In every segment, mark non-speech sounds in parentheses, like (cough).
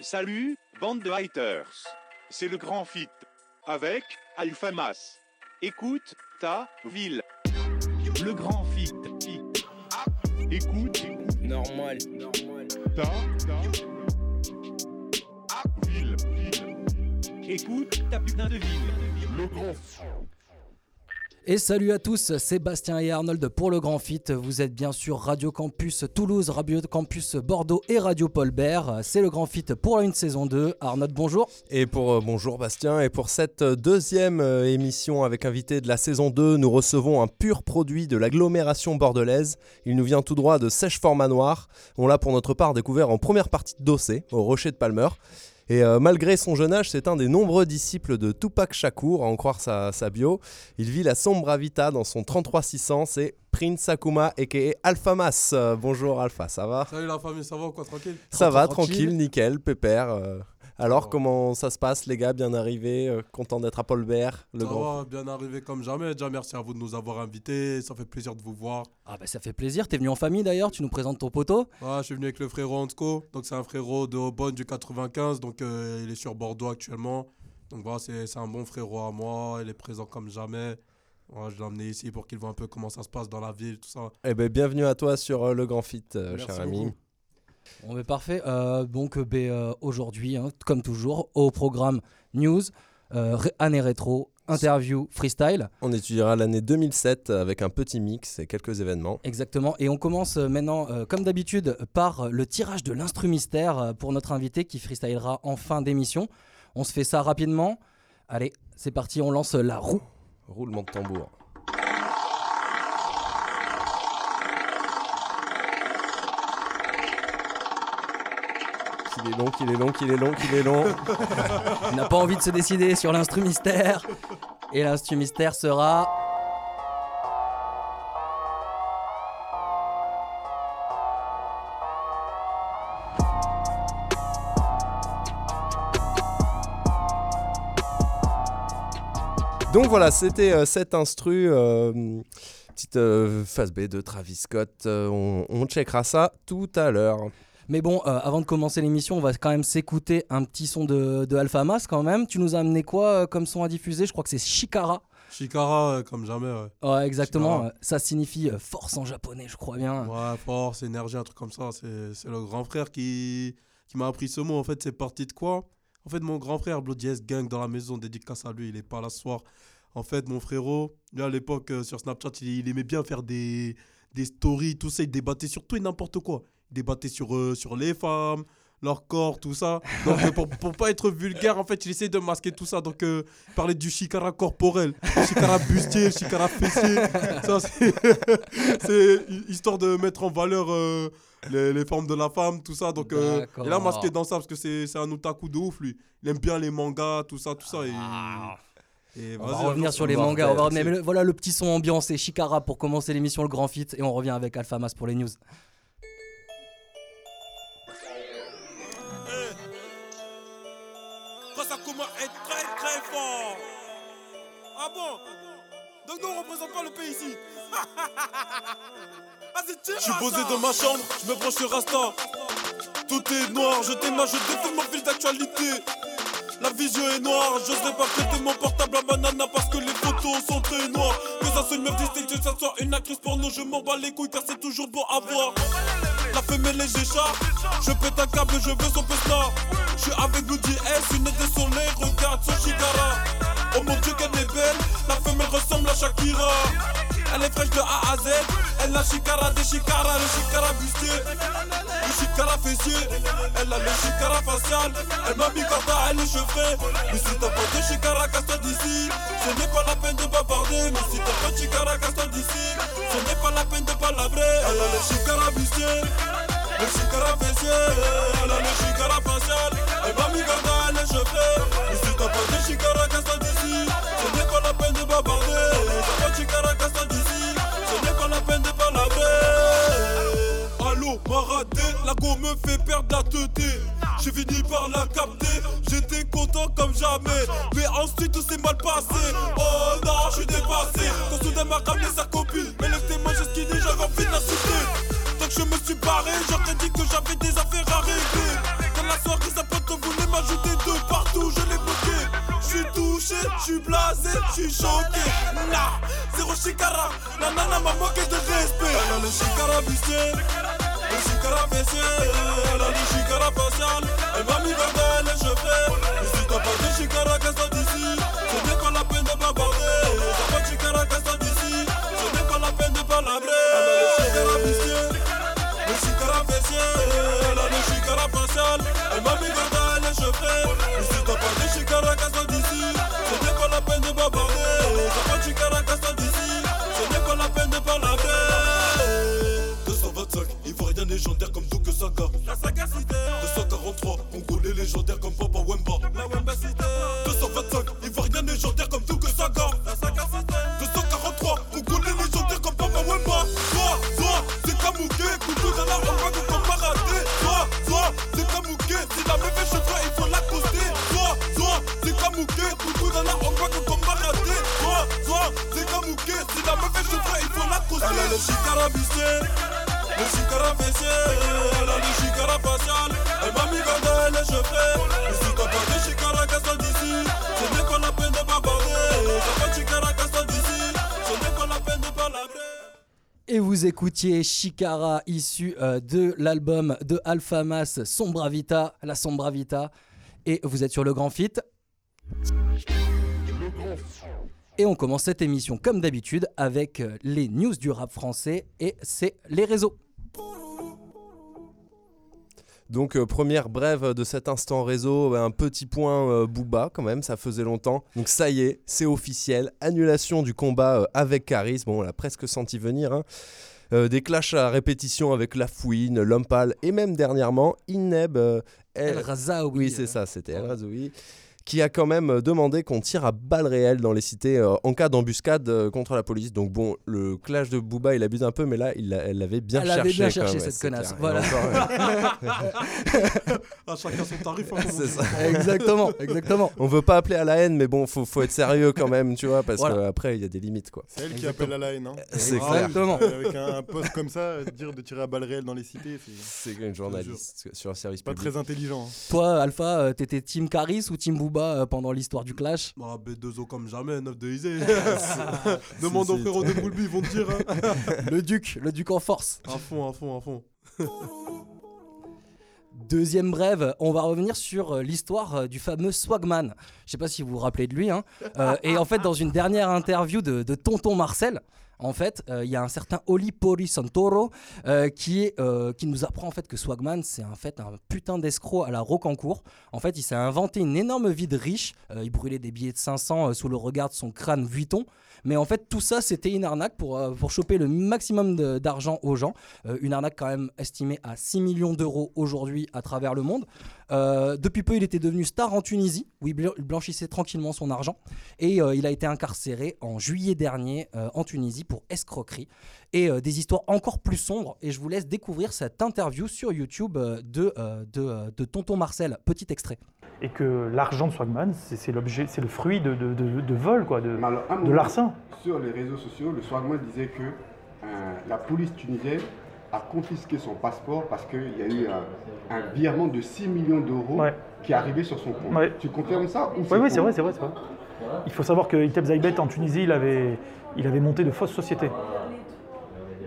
Salut, bande de haters. C'est le grand fit. Avec Alpha Mas. Écoute, ta ville. Le grand fit. fit. Écoute, Normal. ta, ta ville. Écoute, ta putain de ville. Le grand Et salut à tous, Sébastien et Arnold pour le Grand Fit. Vous êtes bien sûr Radio Campus Toulouse, Radio Campus Bordeaux et Radio Paul Bert. C'est le Grand Fit pour une saison 2. Arnold, bonjour. Et pour euh, bonjour Bastien, et pour cette euh, deuxième euh, émission avec invité de la saison 2, nous recevons un pur produit de l'agglomération bordelaise. Il nous vient tout droit de Sèche-Fort-Manoir. On l'a pour notre part découvert en première partie de Dossé, au Rocher de Palmer. Et euh, malgré son jeune âge, c'est un des nombreux disciples de Tupac Shakur, à en croire sa, sa bio. Il vit la sombra vita dans son 33600, c'est Prince Akuma aka Alpha Mas. Euh, bonjour Alpha, ça va? Salut la famille, ça va ou quoi, tranquille? Ça va, tranquille. tranquille, nickel, pépère. Alors, comment ça se passe, les gars Bien arrivés euh, Content d'être à Paul Bert, le Ça grand. va, bien arrivé comme jamais. Déjà, merci à vous de nous avoir invités. Ça fait plaisir de vous voir. Ah bah ça fait plaisir, t'es venu en famille d'ailleurs, tu nous présentes ton poteau. Ouais, je suis venu avec le frérot Ansko. Donc, c'est un frérot de Aubonne du 95. Donc, euh, il est sur Bordeaux actuellement. Donc, voilà, c'est c'est un bon frérot à moi. Il est présent comme jamais. Ouais, je l'ai emmené ici pour qu'il voit un peu comment ça se passe dans la ville, tout ça. Eh ben, bienvenue à toi sur euh, le Grand Fit, euh, cher ami. Bon mais parfait, Euh, donc euh, ben, euh, aujourd'hui, hein, comme toujours, au programme News, euh, ré- année rétro, interview, freestyle. On étudiera l'année 2007 avec un petit mix et quelques événements. Exactement. Et on commence euh, maintenant, euh, comme d'habitude, par le tirage de l'instru mystère pour notre invité qui freestylera en fin d'émission. On se fait ça rapidement. Allez, c'est parti, on lance la roue. Roulement de tambour. Qu'il est long, qu'il est long, qu'il est long, qu'il est long. (laughs) Il n'a pas envie de se décider sur l'instru mystère. Et l'instru mystère sera. Donc voilà, c'était euh, cet instru, euh, petite euh, phase B de Travis Scott. Euh, on, on checkera ça tout à l'heure. Mais bon, euh, avant de commencer l'émission, on va quand même s'écouter un petit son de, de Alpha Mas quand même. Tu nous as amené quoi euh, comme son à diffuser? Je crois que c'est Shikara. Shikara, euh, comme jamais. Ouais, Ouais, exactement. Shikara. Ça signifie force en japonais, je crois bien. ouais force, énergie, un truc comme ça. C'est le grand frère qui, qui m'a appris ce mot. En fait, c'est parti de quoi? En fait, mon grand frère, Bloody S Gang, dans la maison, dédicace à lui, il est pas là ce soir. En fait, mon frérot, lui, à l'époque, sur Snapchat, il, il aimait bien faire des, des stories, tout ça. Il débattait sur tout et n'importe quoi. Débattait sur, euh, sur les femmes, leur corps, tout ça. Donc, euh, pour, pour pas être vulgaire, en fait, il essayait de masquer tout ça. Donc, euh, il parlait du shikara corporel, shikara bustier, shikara fessier. Ça, c'est (laughs) c'est histoire de mettre en valeur euh, les, les formes de la femme, tout ça. Donc, euh, il a masqué dans ça parce que c'est c'est un otaku de ouf, lui. Il aime bien les mangas, tout ça, tout ça. Et, et On va revenir sur les mangas. On va voilà le petit son ambiance et Shikara pour commencer l'émission Le Grand Fit. Et on revient avec Alpha Mas pour les news. Bon Donc nous on représente pas le pays ici. (laughs) Je suis posé dans ma chambre, je me branche sur Rasta. Tout est noir, je t'aime, je défile mon fil d'actualité. La vision est noire, j'oserais pas prêter mon portable à banana parce que les photos sont très noires. Que ça soit une meuf distincte, que ça soit une actrice porno, je m'en bats les couilles car c'est toujours bon à voir. La femelle les écharpes, je pète un câble, je veux son pesla. Je suis avec Bloody S, une aide de soleil, regarde son Shikara. Oh mon dieu qu'elle est belle, la femelle ressemble à Shakira. Elle est fraîche de A à Z, elle a Shikara des Shikara, le Shikara bustier, le Shikara fessier, elle a le Shikara facial, elle m'a mis corda, elle est chevrée. Mais si t'as pas de Shikara, casse-toi d'ici, ce n'est pas la peine de bavarder. Mais si t'as pas de Shikara, casse-toi d'ici, ce n'est pas la peine de palabrer. Elle a le Shikara bustier, le Shikara fessier, elle a le Shikara facial, elle m'a mis corda, elle est chevrée. Mais si t'as pas de Shikara, La go me fait perdre la teuté. J'ai fini par la capter. J'étais content comme jamais. Mais ensuite tout s'est mal passé. Oh non, je suis dépassé. Quand soudain m'a ramené sa copine. Mais le témoin, j'ai skinné, j'avais envie de la sauter. Donc je me suis barré, j'aurais dit que j'avais des affaires à régler. Dans la soirée, sa pote voulait m'ajouter de partout, je l'ai bloqué. Je suis touché, je suis blasé, je suis choqué. Nah, zéro shikara, la nana m'a manqué de respect. Elle a le shikara le chicara fessier. Elle a le chicara facial. Elle m'a mis elle les cheveux. Et si t'as pas de chicara, qu'est-ce d'ici? Vous écoutiez Shikara, issu euh, de l'album de Alpha Mass, Sombra Vita, la Sombra Vita. Et vous êtes sur le Grand Fit. Et on commence cette émission comme d'habitude avec euh, les news du rap français et c'est les réseaux. Donc euh, première brève de cet instant réseau, un petit point euh, Booba quand même, ça faisait longtemps. Donc ça y est, c'est officiel, annulation du combat avec Caris, bon on l'a presque senti venir. hein. Euh, des clashs à répétition avec La Fouine, L'Homme Pâle et même dernièrement Ineb euh, El- El Razaoui. oui, c'est ça, c'était El Razoui, qui a quand même euh, demandé qu'on tire à balles réelles dans les cités euh, en cas d'embuscade euh, contre la police. Donc bon, le clash de Booba, il abuse un peu, mais là, il elle l'avait bien Elle cherché. avait bien quand cherché, cette connasse, clair. voilà. Euh, (laughs) À chacun son tarif. hein, c'est ça. (laughs) Exactement, exactement. On veut pas appeler à la haine, mais bon, faut, faut être sérieux quand même, tu vois, parce Voilà. qu'après, il y a des limites, quoi. C'est elle qui appelle à la haine. Hein. C'est Ah, clair. Exactement. Avec un, un poste comme ça, dire de tirer à balles réelles dans les cités, c'est C'est une journaliste sur un service pas public. très intelligent. hein. Toi, Alpha, t'étais Team Caris ou Team Booba euh, pendant l'histoire du clash Ah, B2O comme jamais, 9 de Isée. Demande aux frérots de Boulby, ils vont te dire. hein. (laughs) Le Duc, le Duc en force. À fond, à fond, à fond. (laughs) Deuxième brève, on va revenir sur euh, l'histoire euh, du fameux Swagman. Je sais pas si vous vous rappelez de lui. hein. Euh, et en fait, dans une dernière interview de, de Tonton Marcel, en fait, euh, il y a un certain Oli Pori Santoro euh, euh, qui nous apprend en fait que Swagman, c'est en fait un putain d'escroc à la Rocancourt. En fait, il s'est inventé une énorme vie de riche. Il brûlait des billets de 500 euh, sous le regard de son crâne Vuitton. Mais en fait, tout ça, c'était une arnaque pour, euh, pour choper le maximum d'argent aux gens. Euh, une arnaque quand même estimée à 6 millions d'euros aujourd'hui à travers le monde. Euh, depuis peu, il était devenu star en Tunisie, où il bl- il blanchissait tranquillement son argent. Et il a été incarcéré en juillet dernier en Tunisie pour escroquerie. Et des histoires encore plus sombres. Et je vous laisse découvrir cette interview sur YouTube de, de, de Tonton Marcel. Petit extrait. Et que l'argent de Swagman, c'est l'objet, c'est le fruit de, de, de- de vol, quoi, de, alors, de larcin. Sur les réseaux sociaux, le Swagman disait que euh, la police tunisienne a confisqué son passeport parce qu'il y a eu un, un virement de 6 millions d'euros Ouais. qui est arrivé sur son compte. Ouais. Tu confirmes ça ou Oui, oui, c'est vrai, c'est vrai, vrai. Il faut savoir que Iteb Zaibet en Tunisie, il avait, il avait monté de fausses sociétés.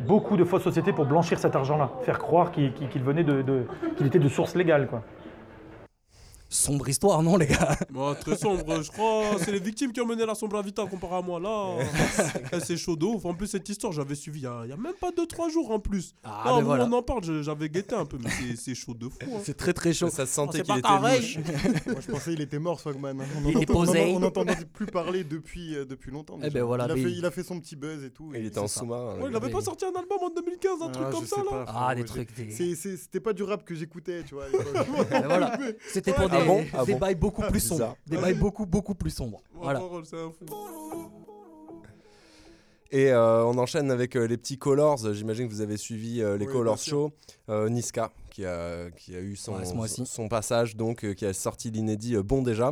Beaucoup de fausses sociétés pour blanchir cet argent-là, faire croire qu'il venait de, de- qu'il était de source légale, quoi. Sombre histoire, non, les gars Bah, très sombre, je crois. C'est les victimes qui ont mené la sombre vita comparé à moi. Là, (laughs) eh, c'est chaud de ouf. En plus, cette histoire, j'avais suivi il y a, il y a même pas 2-3 jours en plus. Ah, Là, mais voilà. on en parle, j'avais guetté un peu, mais c'est- chaud de fou. hein. C'est très très chaud. Ça se sentait c'est qu'il était louche. (laughs) Moi, je pensais qu'il était mort, Swagman. On Il on posé. On n'entendait plus parler depuis, euh, depuis longtemps. Eh ben voilà, il, a mais fait, il- il a fait son petit buzz et tout. Il et- était en ça. sous-marin. Ouais, il avait pas sorti un album en 2015, un truc Ah, comme je ça là Ah, des trucs. C'était pas du rap que j'écoutais, tu vois. à. (laughs) C'était pour Ah des, bon Ah des bon bails beaucoup plus Bizarre. sombres. Des bails beaucoup beaucoup plus sombres. Voilà. Et euh, on enchaîne avec euh, les petits Colors. J'imagine que vous avez suivi euh, les Oui, Colors. Show. Euh, Niska, qui a, qui a eu son, Ouais, son passage, donc euh, qui a sorti l'inédit euh, Bon Déjà.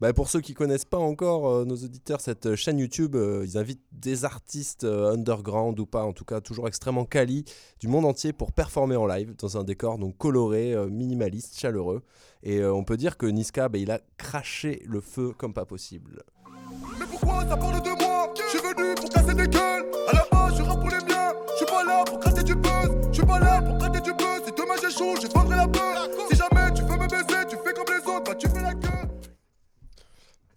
Bah, pour ceux qui connaissent pas encore euh, nos auditeurs, cette euh, chaîne YouTube, euh, ils invitent des artistes euh, underground ou pas, en tout cas toujours extrêmement quali du monde entier pour performer en live dans un décor donc coloré, euh, minimaliste, chaleureux. Et euh, on peut dire que Niska, bah, il a craché le feu comme pas possible. quoi ça parle de moi? Je suis venu pour casser des gueules. À la base, je rappe pour les miens. Je suis pas là pour gratter du buzz. Je suis pas là pour gratter du buzz. Si demain j'ai chaud, je vendrai la peur. Si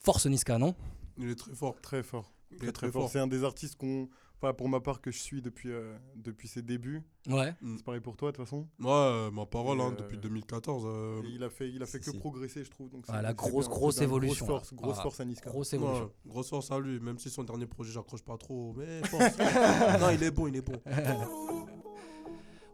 Force Niska, non? Il est très fort. Très fort. Il Très, est très très fort. fort. C'est un des artistes qu'on. Enfin, pour ma part, que je suis depuis, euh, depuis ses débuts. Ouais. Mm. C'est pareil pour toi, de toute façon. Ouais, euh, ma parole, hein, euh, depuis 2014. euh, Et il a fait, il a fait que si. progresser, je trouve. Donc Ah, la grosse, bien. grosse bien. évolution, Grosse force, grosse Ah, force à Niska. Grosse ouais, évolution. grosse force à lui, même si son dernier projet, j'accroche pas trop. Mais force. (laughs) non, il est bon, il est bon. (laughs)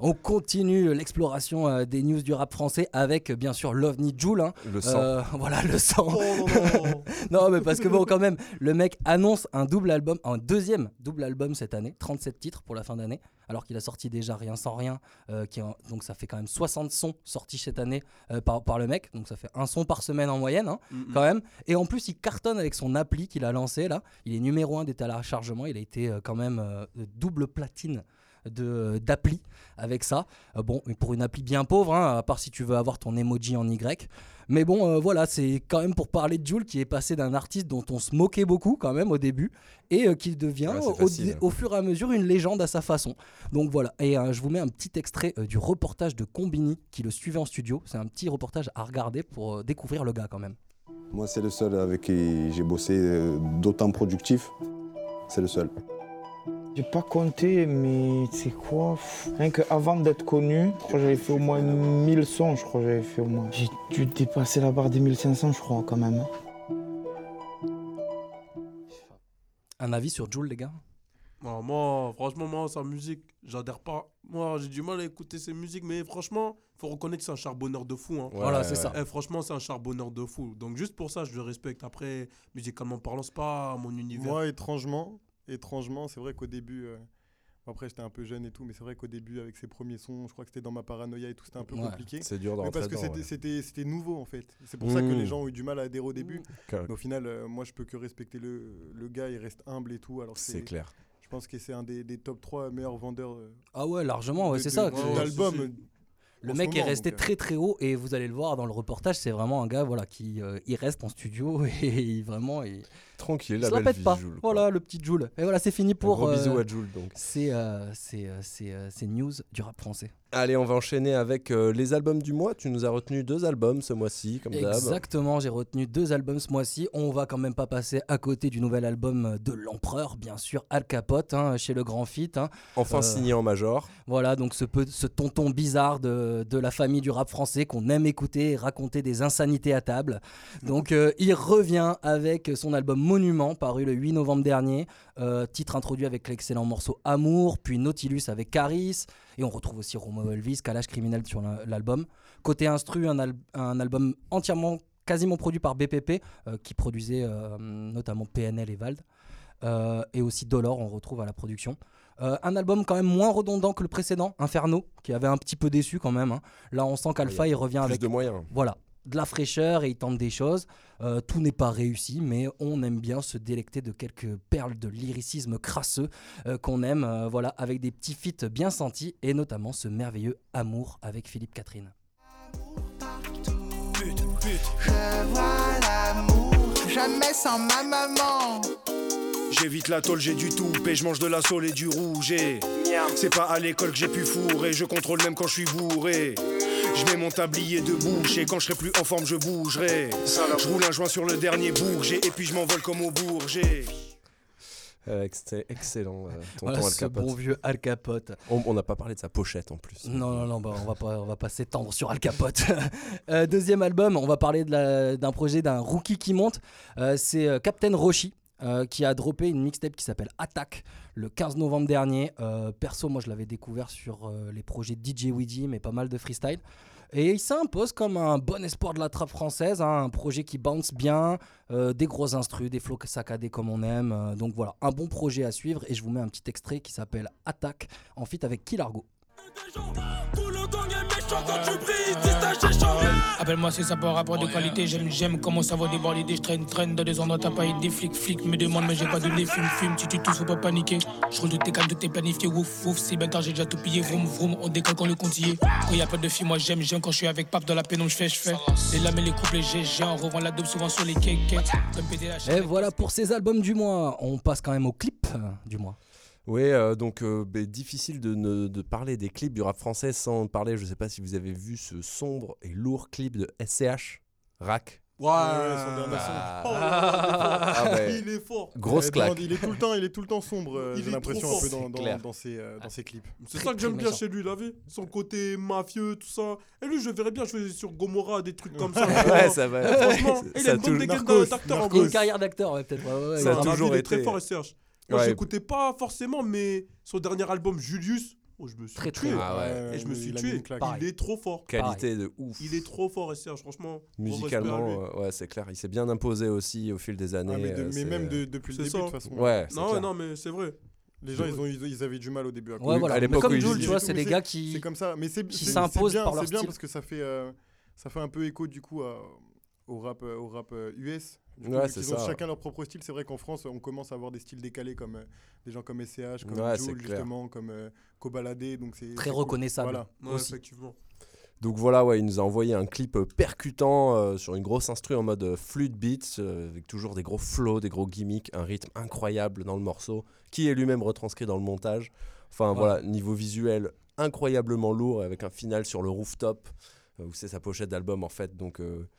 On continue l'exploration euh, des news du rap français avec euh, bien sûr l'OVNI Joule. hein. Le sang. Euh, (laughs) voilà le sang. Oh non, (laughs) non. non mais parce que bon quand même, le mec annonce un double album, un deuxième double album cette année, 37 titres pour la fin d'année, alors qu'il a sorti déjà Rien sans rien, euh, qui en- donc ça fait quand même 60 sons sortis cette année euh, par, par le mec, donc ça fait un son par semaine en moyenne hein, Mm, quand même. Et en plus il cartonne avec son appli qu'il a lancé là, il est numéro un des téléchargements, il a été euh, quand même euh, double platine de d'appli avec ça. Euh, bon, mais pour une appli bien pauvre, hein, à part si tu veux avoir ton emoji en Y. Mais bon, euh, voilà, c'est quand même pour parler de Jules qui est passé d'un artiste dont on se moquait beaucoup quand même au début et euh, qui devient Ouais, au, au fur et à mesure une légende à sa façon. Donc voilà, et euh, je vous mets un petit extrait euh, du reportage de Combini qui le suivait en studio. C'est un petit reportage à regarder pour euh, découvrir le gars quand même. Moi, c'est le seul avec qui j'ai bossé euh, d'autant productif. C'est le seul. J'ai pas compté, mais c'est quoi Rien qu'avant d'être connu, je crois que j'avais fait au moins 1000 sons, je crois que j'avais fait au moins. J'ai dû dépasser la barre des 1500, je crois, quand même. Un avis sur Jules, les gars? Non, moi, franchement, moi, sa musique, j'adhère pas. Moi, j'ai du mal à écouter ses musiques, mais franchement, faut reconnaître que c'est un charbonneur de fou. hein. Ouais, Voilà, c'est ouais. ça. Eh, franchement, c'est un charbonneur de fou. Donc, juste pour ça, je le respecte. Après, musicalement parlant, c'est pas mon univers. Moi, étrangement, étrangement, c'est vrai qu'au début. euh, Après, j'étais un peu jeune et tout, mais c'est vrai qu'au début, avec ses premiers sons, je crois que c'était dans ma paranoïa et tout, c'était un peu Ouais. compliqué. C'est dur Mais parce que c'était- ouais. c'était c'était nouveau en fait. C'est pour ça que Mmh. les gens ont eu du mal à adhérer au début. Que- Mais au final, euh, moi je peux que respecter le, le gars, il reste humble et tout. C'est clair. Je pense que c'est un des, des top 3 meilleurs vendeurs euh, Ah ouais, largement, ouais, c'est ça. de- Le mec est resté donc, euh. très très haut et vous allez le voir dans le reportage, c'est vraiment un gars voilà qui euh, il reste en studio (laughs) et il, vraiment il, Tranquille, il la se la belle pète vie, pas. Quoi. voilà le petit Joule. Et voilà, c'est fini Un pour gros euh, bisou à Jules donc. ces, euh, ces, euh, ces, euh, ces news du rap français. Allez, on va enchaîner avec euh, les albums du mois. Tu nous as retenu deux albums ce mois-ci, comme d'hab. Exactement, j'ai retenu deux albums ce mois-ci. On va quand même pas passer à côté du nouvel album de l'empereur, bien sûr, Al Capote, hein, chez le Grand Fit. hein. Enfin Euh, signé en major. Voilà, donc ce, peu- ce tonton bizarre de, de la famille du rap français qu'on aime écouter et raconter des insanités à table. Donc (laughs) euh, il revient avec son album Monument, paru le 8 novembre dernier. Titre introduit avec l'excellent morceau Amour, puis Nautilus avec Caris. Et on retrouve aussi Romo Elvis, Kalash Criminel sur la- l'album. Côté instru, un, al- un album entièrement, quasiment produit par BPP, euh, qui produisait euh, notamment PNL et Vald. Euh, et aussi Dolor, on retrouve à la production. Un album quand même moins redondant que le précédent, Inferno, qui avait un petit peu déçu quand même. hein. Là, on sent qu'Alpha, il revient Plus avec de moyens. voilà, de la fraîcheur et il tente des choses. Euh, tout n'est pas réussi, mais on aime bien se délecter de quelques perles de lyricisme crasseux euh, qu'on aime, euh, voilà, avec des petits feats bien sentis et notamment ce merveilleux Amour avec Philippe Catherine. Je vois l'amour, jamais sans ma maman. J'évite la tôle, j'ai du tout, et je mange de la sole et du rouge. et C'est pas à l'école que j'ai pu fourrer, je contrôle même quand je suis bourré. Je mets mon tablier de bouche et quand je serai plus en forme, je bougerai. Je roule un joint sur le dernier bourget et puis je m'envole comme au bourget. Euh, C'était excellent, euh, tonton Voilà Al ce Capote. bon vieux Al Capote. On n'a pas parlé de sa pochette en plus. Non, non, non, bah, on va pas, on va pas s'étendre sur Al Capote. (laughs) Euh, deuxième album, on va parler d'un projet d'un rookie qui monte. Euh, c'est Captain Roshi. Euh, qui a droppé une mixtape qui s'appelle Attack le 15 novembre dernier. Euh, perso, moi je l'avais découvert sur euh, les projets DJ Weedy, mais pas mal de freestyle. Et il s'impose comme un bon espoir de la trappe française, hein, un projet qui bounce bien, des gros instrus, des flows saccadés comme on aime. donc voilà, un bon projet à suivre. Et je vous mets un petit extrait qui s'appelle Attack en feat avec Kilargo. Tout. Appelle-moi si ça peut rapport de qualité. J'aime, j'aime comment ça va déborder l'idée. Je traîne, traîne dans des endroits t'as pas des flics, flics me demandent, mais j'ai pas donné fume, fume. Si tu touches, faut pas paniquer. Je roule de tes cannes, de tes planifiés. Ouf, ouf, c'est bien tard, j'ai déjà tout pillé. Vroom, vroom, on décolle quand le compte y est. Quand y a pas de filles, moi j'aime, j'aime quand je suis avec Pape dans la pénombre, je fais, je fais. Les lames et les couples, j'ai, j'ai. On revend la dope souvent sur les cakes. Et voilà pour ces albums du mois. On passe quand même au clip du mois. Oui, euh, donc euh, bah, difficile de, ne- de parler des clips du rap français sans parler, je sais pas si vous avez vu ce sombre et lourd clip de SCH, Rack. Ouais, son dernier Bah, son. Oh, Ah ouais. il est fort. Grosse Ouais, claque. dans- Il est tout le temps, il est tout le temps sombre. euh, Il J'ai l'impression un peu dans, dans, ses, euh, dans ses clips. C'est ça que j'aime bien chez lui, la vie. Son côté mafieux, tout ça. Et lui, je le verrais bien jouer sur Gomorrah, des trucs comme ça. (laughs) Ouais, ça va. Franchement, il a une bonne dégaine d'acteur en une carrière d'acteur, ouais, peut-être. ouais, ouais, Ça a toujours il est été- très fort, SCH. Moi, Ouais. j'écoutais pas forcément, mais son dernier album, Julius, oh, je me suis Très, tué. très Ah ouais. Et je me suis il tué. Il est trop fort. Qualité de ouf. Il est trop fort, SCH, franchement. Musicalement, euh, ouais, c'est clair. Il s'est bien imposé aussi au fil des années. Ah, mais de- euh, mais même de- depuis le début, ça. de toute façon. Ouais, c'est Non, clair. non, mais c'est vrai. Les gens, ils, ont, ils, avaient du mal au début. à Ouais, comprendre. voilà. à Mais l'époque comme Jules, tu vois, c'est des gars qui. C'est comme ça, mais c'est qui c'est- c'est s'imposent bien, par leur C'est bien parce que ça fait, euh, ça fait un peu écho du coup à- au rap, au rap US. Du coup, Ouais, vu c'est qu'ils ont ça. chacun leur propre style. C'est vrai qu'en France, on commence à avoir des styles décalés comme euh, des gens comme SCH, comme Ouais, justement, comme euh, Kobalade. Donc c'est Très cool. reconnaissable. Voilà. Ouais, Aussi. effectivement. Donc voilà, ouais, il nous a envoyé un clip euh, percutant euh, sur une grosse instru en mode flute beats, euh, avec toujours des gros flows, des gros gimmicks, un rythme incroyable dans le morceau, qui est lui-même retranscrit dans le montage. Enfin Ouais. voilà, niveau visuel incroyablement lourd, avec un final sur le rooftop, euh, où c'est sa pochette d'album en fait. Donc euh,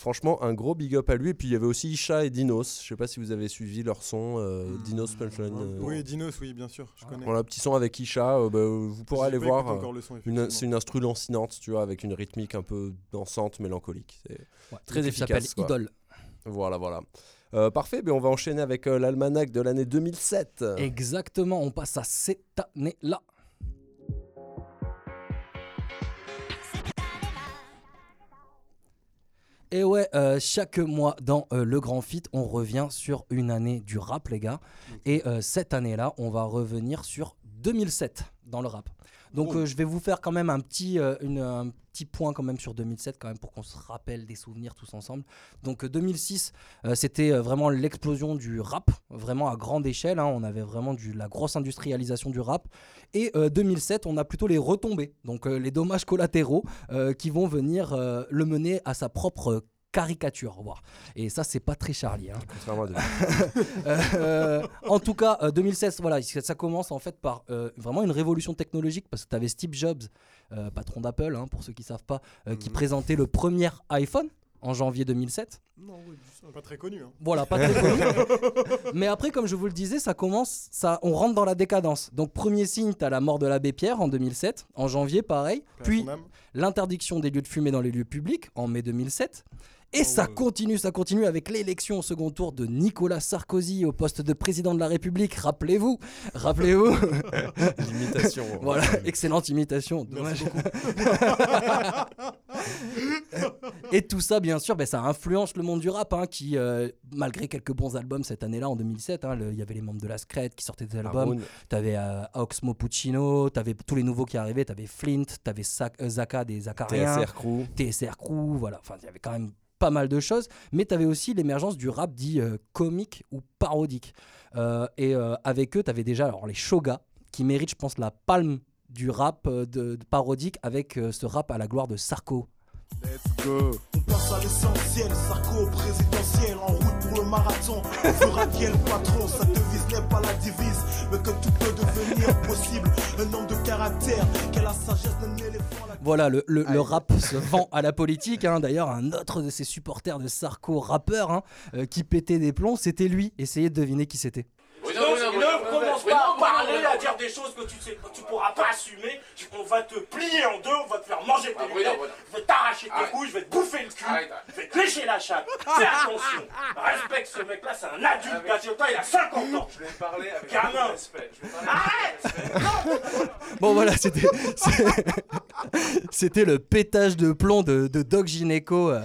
franchement, un gros big up à lui. Et puis il y avait aussi Isha et Dinos, je sais pas si vous avez suivi leur son, euh, Dinos Punchline. euh, Oui, Dinos, oui, bien sûr, je connais. voilà, petit son avec Isha, euh, bah, vous pourrez aller voir. c'est une instru lancinante, tu vois, avec une rythmique un peu dansante, mélancolique. C'est Ouais, très s'appelle efficace. quoi. Idole. Voilà, voilà. Euh, parfait, ben on va enchaîner avec euh, l'almanach de l'année 2007. Exactement, on passe à cette année-là. Et ouais, euh, chaque mois dans euh, le Grand Fit, on revient sur une année du rap, les gars. Et euh, cette année-là, on va revenir sur 2007 dans le rap. Donc euh, je vais vous faire quand même un petit, euh, une- un petit point quand même sur 2007 quand même pour qu'on se rappelle des souvenirs tous ensemble. Donc euh, 2006, euh, c'était vraiment l'explosion du rap, vraiment à grande échelle. hein. on avait vraiment du, la grosse industrialisation du rap. Et euh, 2007, on a plutôt les retombées, donc les dommages collatéraux qui vont venir le mener à sa propre caricature. Voilà. Et ça, c'est pas très Charlie. hein. Contrairement à de- (laughs) Euh, en tout cas, euh, 2016, voilà, ça commence en fait par euh, vraiment une révolution technologique parce que tu avais Steve Jobs, euh, patron d'Apple, hein, pour ceux qui savent pas, euh, qui présentait le premier iPhone en janvier 2007. Non. Pas très connu. Hein. Voilà, pas très connu. (laughs) Mais après, comme je vous le disais, ça commence, ça, on rentre dans la décadence. Donc, premier signe, tu as la mort de l'abbé Pierre en 2007, en janvier, pareil. Puis, l'interdiction des lieux de fumer dans les lieux publics en mai 2007. Et ça continue, ça continue avec l'élection au second tour de Nicolas Sarkozy au poste de président de la République. Rappelez-vous, rappelez-vous. (laughs) L'imitation. voilà, excellente imitation. Dommage. (laughs) Et tout ça, bien sûr, ben, ça influence le monde du rap, hein, qui, euh, malgré quelques bons albums cette année-là, en 2007, hein, il y avait les membres de la Scred qui sortaient des albums. T'avais euh, Oxmo Puccino, t'avais tous les nouveaux qui arrivaient, t'avais Flint, t'avais euh, Zaka des Zakariens, TSR Crew. TSR Crew, voilà. Enfin, il y avait quand même pas mal de choses, mais t'avais aussi l'émergence du rap dit euh, comique ou parodique. Euh, et euh, avec eux, t'avais déjà alors les Shoga qui méritent, je pense, la palme du rap de, parodique avec ce rap à la gloire de Sarko. Let's go. Passe à l'essentiel, Sarko présidentiel, en route pour le marathon. On fera le patron, sa devise n'est pas la divise, mais que tout peut devenir possible. Un homme de caractère, que la sagesse d'un éléphant. La... Voilà, le, le- le rap se vend à la politique. hein. D'ailleurs, un autre de ses supporters de Sarko, rappeur, hein, euh, qui pétait des plombs, c'était lui. Essayez de deviner qui c'était. ne commence pas à parler, à dire des choses que tu sais tu pourras pas assumer. On va te plier en deux, on va te faire manger tes lunettes, je vais t'arracher tes couilles, je vais te bouffer le cul, je vais te lécher la chatte. Fais attention, respecte ce mec-là, c'est un adulte, il a 50 ans. Je vais parler avec Gamin. Arrête Bon voilà, (laughs) c'était le pétage de plomb de, de Doc Gineco euh,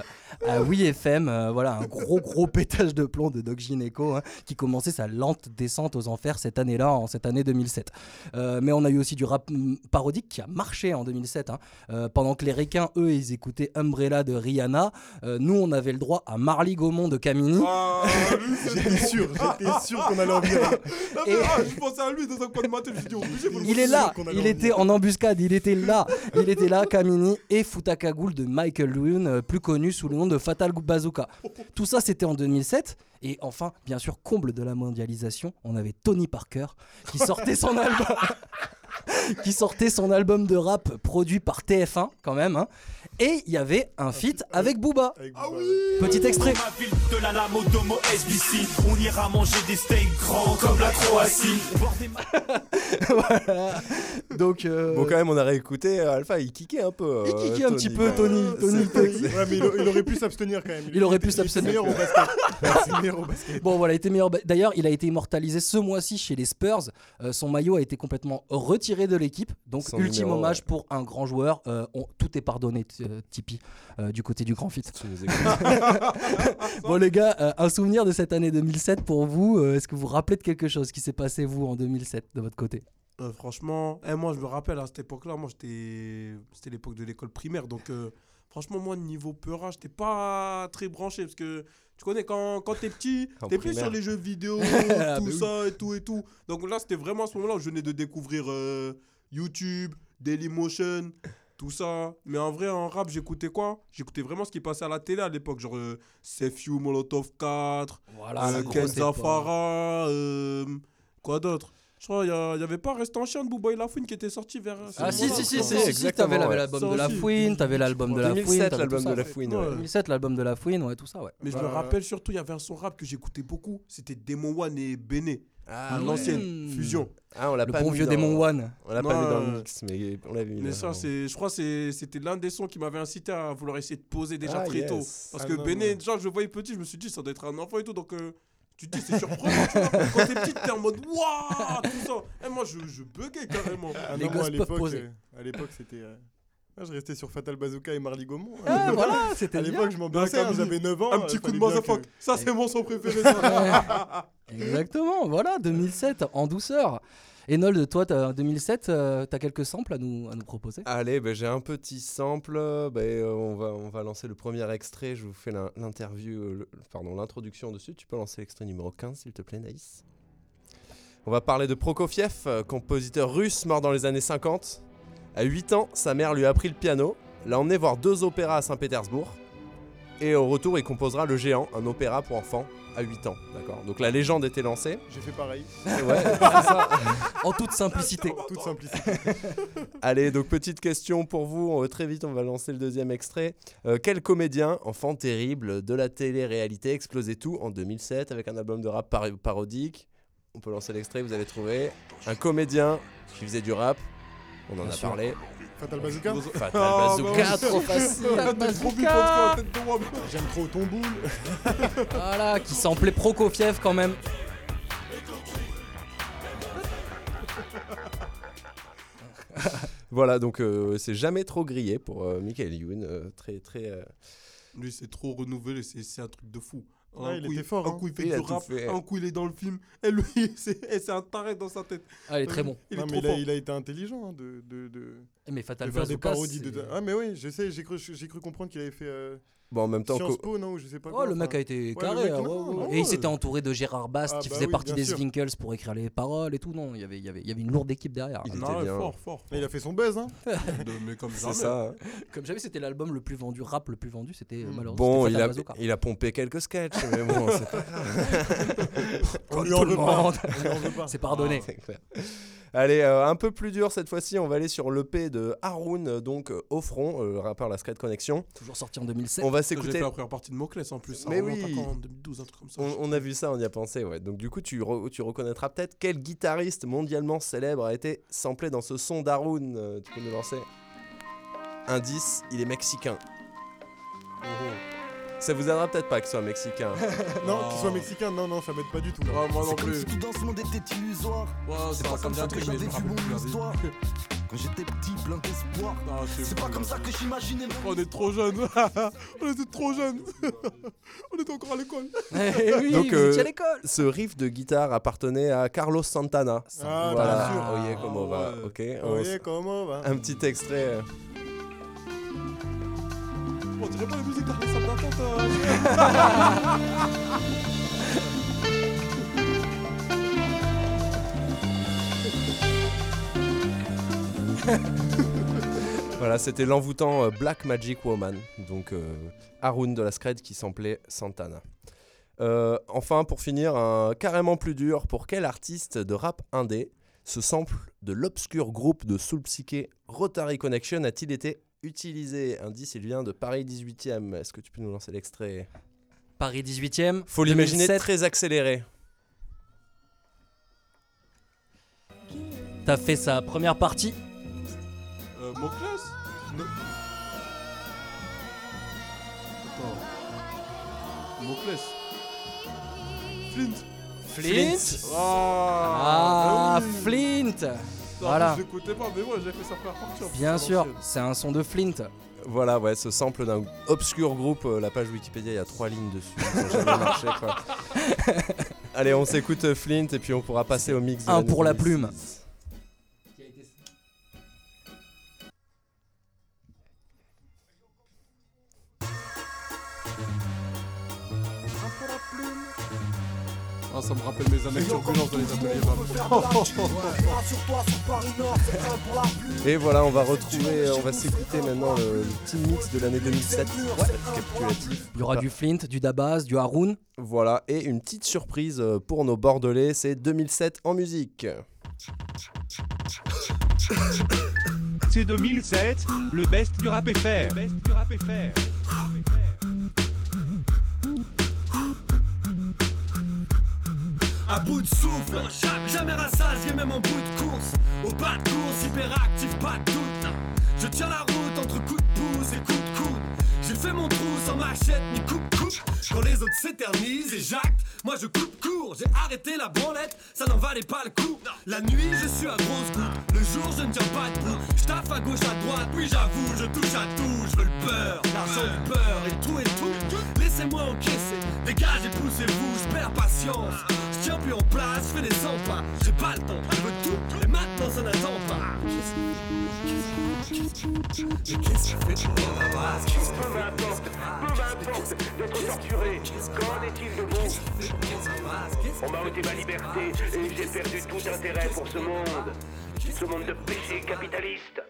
à Oui FM. euh, voilà, un gros gros pétage de plomb de Doc Gineco hein, qui commençait sa lente descente aux enfers cette année-là, en cette année 2007. Euh, mais on a eu aussi du rap mm, parodique qui a marché en 2007. hein. Euh, pendant que les requins, eux, ils écoutaient Umbrella de Rihanna, euh, nous, on avait le droit à Marley Gaumont de Camini. (laughs) J'étais sûr, j'étais sûr qu'on allait en virer. Ah, ah, je pensais à lui dans un coin de ma tête, je me suis dit, obligé, faut le Il est là, il était en embuscade, il était là, il était là, Kamini et Futakagoul de Michael Lune, plus connu sous le nom de Fatal Bazooka. Tout ça c'était en 2007 et enfin, bien sûr, comble de la mondialisation, on avait Tony Parker qui sortait son album (laughs) qui sortait son album de rap produit par TF1 quand même hein. Et il y avait un feat avec Booba. Petit extrait. Ma ville de la lame au domo SBC. On ira manger des steaks grands comme la Croatie. (laughs) voilà. Donc euh, Bon, quand même, on a réécouté euh, Alpha, il kickait un peu. Il euh, kickait un Tony, petit peu. Tony, Tony, Tony. Ouais, mais il, il aurait pu s'abstenir quand même. Il aurait pu était s'abstenir. meilleur au basket. Bon voilà, il était meilleur. D'ailleurs, il a été immortalisé ce mois-ci chez les Spurs. Euh, son maillot a été complètement retiré de l'équipe. Donc ultime numéro, hommage ouais. pour un grand joueur. Euh, on- tout est pardonné, euh, Tipeee, euh, du côté du Grand Fit. (laughs) Bon les gars, euh, un souvenir de cette année 2007 pour vous. euh, Est-ce que vous vous rappelez de quelque chose qui s'est passé vous en 2007 de votre côté? Euh, franchement, eh, moi je me rappelle à cette époque-là, moi j'étais, c'était l'époque de l'école primaire, donc euh, franchement moi niveau peura, j'étais pas très branché parce que tu connais quand, quand t'es petit, (laughs) t'es plus sur les jeux vidéo, (laughs) Ah, tout bah ça et tout et tout. Donc là c'était vraiment à ce moment-là où je venais de découvrir euh, YouTube, Dailymotion, tout ça. Mais en vrai en rap j'écoutais quoi? J'écoutais vraiment ce qui passait à la télé à l'époque, genre euh, You, Molotov 4, Voilà, euh, Kenza. Farah, euh, quoi d'autre? Je crois qu'il y, avait pas Reste en chien de Booba et La Fouine qui était sorti vers. Ah si si si si, si, t'avais l'album de la. Fouine, t'avais l'album de la 2007, Fouine, t'avais l'album tout de la Fouine. 2007 l'album de la Fouine, ouais tout ça ouais. Mais je me rappelle surtout, il y avait un son rap que j'écoutais beaucoup. C'était Demon One et Béné. Ah, L'ancienne ouais. fusion. Ah, on l'a Le pas bon mis vieux dans- démon One. On l'a pas mis dans le mix, mais on l'a mis. Mais ça, c'est, je crois que c'est- c'était l'un des sons qui m'avait incité à vouloir essayer de poser déjà Ah, très yes. tôt. Parce Ah, que non, Béné, non. déjà, je le voyais petit, je me suis dit, ça doit être un enfant et tout. Donc, euh, tu te dis, c'est surprenant. tu vois. Quand t'es petit, t'es en mode, waouh, tout ça. Et moi, je, je buguais carrément. Ah Les non, moi, gosses à peuvent l'époque, poser. euh, à l'époque, c'était. euh, je restais sur Fatal Bazooka et Marley Gaumont. Ah Euh, voilà, (laughs) c'était À bien. l'époque, je m'ambiançais, hein, Camille, j'avais 9 ans. un euh, petit coup de motherfuck. que- Ça, c'est mon son préféré. ça. (laughs) Exactement, voilà, 2007, en douceur. Enold, toi, t'as- 2007, euh, t'as quelques samples à nous, à nous proposer? Allez, ben, j'ai un petit sample. Ben, euh, on, va, on va lancer le premier extrait. Je vous fais l'in- l'interview, euh, pardon, l'introduction dessus. Tu peux lancer l'extrait numéro 15, s'il te plaît, Naïs? On va parler de Prokofiev, compositeur russe mort dans les années 50. À 8 ans, sa mère lui a appris le piano, l'a emmené voir deux opéras à Saint-Pétersbourg. Et au retour, il composera Le Géant, un opéra pour enfants, à 8 ans. D'accord Donc la légende était lancée. J'ai fait pareil. Ouais, (laughs) ça. En toute simplicité. Toute simplicité. (laughs) Allez, donc petite question pour vous. On très vite, on va lancer le deuxième extrait. Euh, quel comédien, enfant terrible de la télé-réalité, explosait tout en 2007 avec un album de rap par- parodique? On peut lancer l'extrait, vous allez trouver. Un comédien qui faisait du rap. On en Bien a sûr. parlé. Fatal Bazooka Fatal (laughs) Ah, Bazooka, bah trop facile. De moi. J'aime trop ton boule. (laughs) Voilà, qui samplait Prokofiev quand même. Voilà, donc euh, c'est jamais trop grillé pour euh, Michael Youn. euh, très, très. euh, Lui, c'est trop renouvelé, c'est c'est un truc de fou. Ouais, un il coup, était fort, Un hein. coup, il fait Il du rap, fait. un coup, il est dans le film. (laughs) Et lui, c'est un taré dans sa tête. Ah, il est très bon. Il Non, est mais trop il a, fort. il a été intelligent hein, de, de, de, Mais Fatal de faire des parodies. De... Ah, mais oui, je sais, j'ai cru, j'ai cru comprendre qu'il avait fait euh, Bon, en même temps, Sciences Po, non, je sais pas Oh, quoi. le mec a été Ouais, carré. mec, hein, non, non, Et il s'était entouré de Gérard Bast Ah, qui bah faisait oui, partie des sûr. Zwinkels pour écrire les paroles et tout. Non, il y avait, il y avait, il y avait une lourde équipe derrière. il Ah, était bien. fort, fort. Mais il a fait son buzz, hein. (laughs) De- mais comme C'est jamais. ça. hein. Comme jamais, c'était l'album le plus vendu, rap le plus vendu. C'était euh, Mm. malheureusement. Bon, il a, Bazooka. il a pompé quelques sketchs, mais bon, (laughs) c'est pas (laughs) On Comme lui en tout le veut pas. monde. On lui en veut pas. C'est pardonné. Clair. Allez, euh, un peu plus dur cette fois-ci, on va aller sur l'EP de Haroun, donc euh, au front, euh, rappeur La Secret Connection. Toujours sorti en 2007. On va s'écouter. la première partie de Moclès en plus. Mais oui. En 2012, un truc comme ça. On, on a vu ça, on y a pensé, ouais. Donc du coup, tu, re- tu reconnaîtras peut-être quel guitariste mondialement célèbre a été samplé dans ce son d'Haroun. Euh, tu peux nous lancer Indice, il est mexicain. Ça vous aidera peut-être pas qu'il soit mexicain. (laughs) Non, qu'il soit mexicain, non, non, ça m'aide pas du tout. Ouais, moi non comme plus. si tout dans ce monde était illusoire. C'est pas comme ça que j'avais me vu mon. J'étais petit, plein d'espoir. C'est pas comme ça que j'imaginais On est trop jeunes. (laughs) On était trop jeunes. (laughs) On était encore à l'école. Eh Donc, euh, ce riff de guitare appartenait à Carlos Santana. Ah, voilà. bien sûr. Oye, comment va Ok. on Oye, comment va Un petit extrait. Euh. (laughs) Voilà, c'était l'envoûtant euh, Black Magic Woman, donc euh, Haroun de la Scred qui samplait Santana. Euh, enfin, pour finir, carrément plus dur, pour quel artiste de rap indé ce sample de l'obscur groupe de soul psyché Rotary Connection a-t-il été utilisé Indice, il vient de Paris 18e. Est-ce que tu peux nous lancer l'extrait? Paris 18e. Faut l'imaginer 2007. très accéléré. T'as fait sa première partie? Euh, Moclès Non. Attends. Flint? Flint Ah, Ah, bah oui. Flint Voilà. Je l'écoutais pas, mais moi j'ai fait plus, Bien sûr, c'est un son de Flint. Voilà, ouais, ce sample d'un obscur groupe, euh, la page Wikipédia, il y a trois lignes dessus. Ils ont jamais (laughs) marché, quoi. Allez, on s'écoute euh, Flint et puis on pourra passer au mix. de Un pour la 2006. plume. Ah, ça me rappelle mes années turbulences dans les ateliers Et voilà, on va retrouver, on va s'écouter maintenant le, le petit mix de l'année 2007, récapitulatif. Il y aura du Flint, du Dabaz, du Haroun. Voilà, et une petite surprise euh, pour nos Bordelais, c'est 2007 en musique. C'est 2007, le best du rap FR. Best du rap FR. À bout de souffle, jamais, rassasié, même en bout de course. Au bas de course, hyperactif, pas de doute. Je tiens la route entre coups de pouce et coups de coude. J'ai fait mon trou sans machette ni coupe-coupe. Quand les autres s'éternisent et jactent, moi je coupe court. J'ai arrêté la branlette, ça n'en valait pas le coup. La nuit, je suis à grosse goutte. Le jour, je ne tiens pas debout. Je taffe à gauche, à droite, oui, j'avoue, je touche à tout. Je veux le beurre, l'argent, beurre et tout et tout. Laissez-moi encaisser, dégagez, poussez-vous, je perds patience. Je tiens plus en place, je fais des 100 pas. J'ai pas le temps, je veux tout, et maintenant ça n'attend pas. Mais qu'est-ce que fait pour la base? Peu m'importe, peu m'importe d'être torturé. Qu'en est-il de vous On m'a ôté ma liberté et j'ai perdu tout intérêt pour ce monde. Ce monde de péché capitaliste.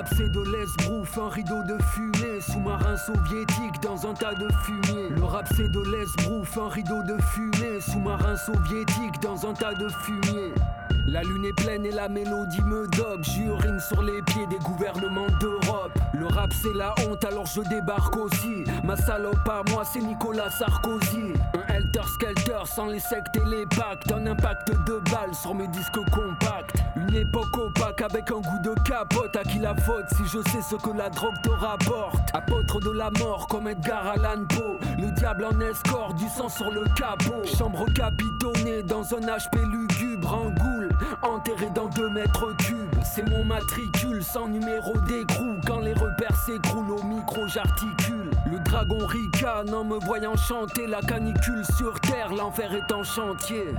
Rap c'est de l'esbrouf, un rideau de fumée Sous-marin soviétique dans un tas de fumier. Le rap c'est de l'esbrouf, un rideau de fumée Sous-marin soviétique dans un tas de fumier. La lune est pleine et la mélodie me dope J'urine sur les pieds des gouvernements d'Europe. Le rap c'est la honte alors je débarque aussi. Ma salope à moi c'est Nicolas Sarkozy. Un helter skelter sans les sectes et les pactes Un impact de balles sur mes disques compacts. Une époque opaque avec un goût de capote À qui la faute si je sais ce que la drogue te rapporte. Apôtre de la mort comme Edgar Allan Poe. Le diable en escorte, du sang sur le capot. Chambre capitonnée dans un HP lugubre Un goule enterré dans deux mètres cubes. C'est mon matricule sans numéro d'écrou. Quand les repères s'écroulent au micro j'articule. Le dragon ricane en me voyant chanter La canicule sur terre, l'enfer est en chantier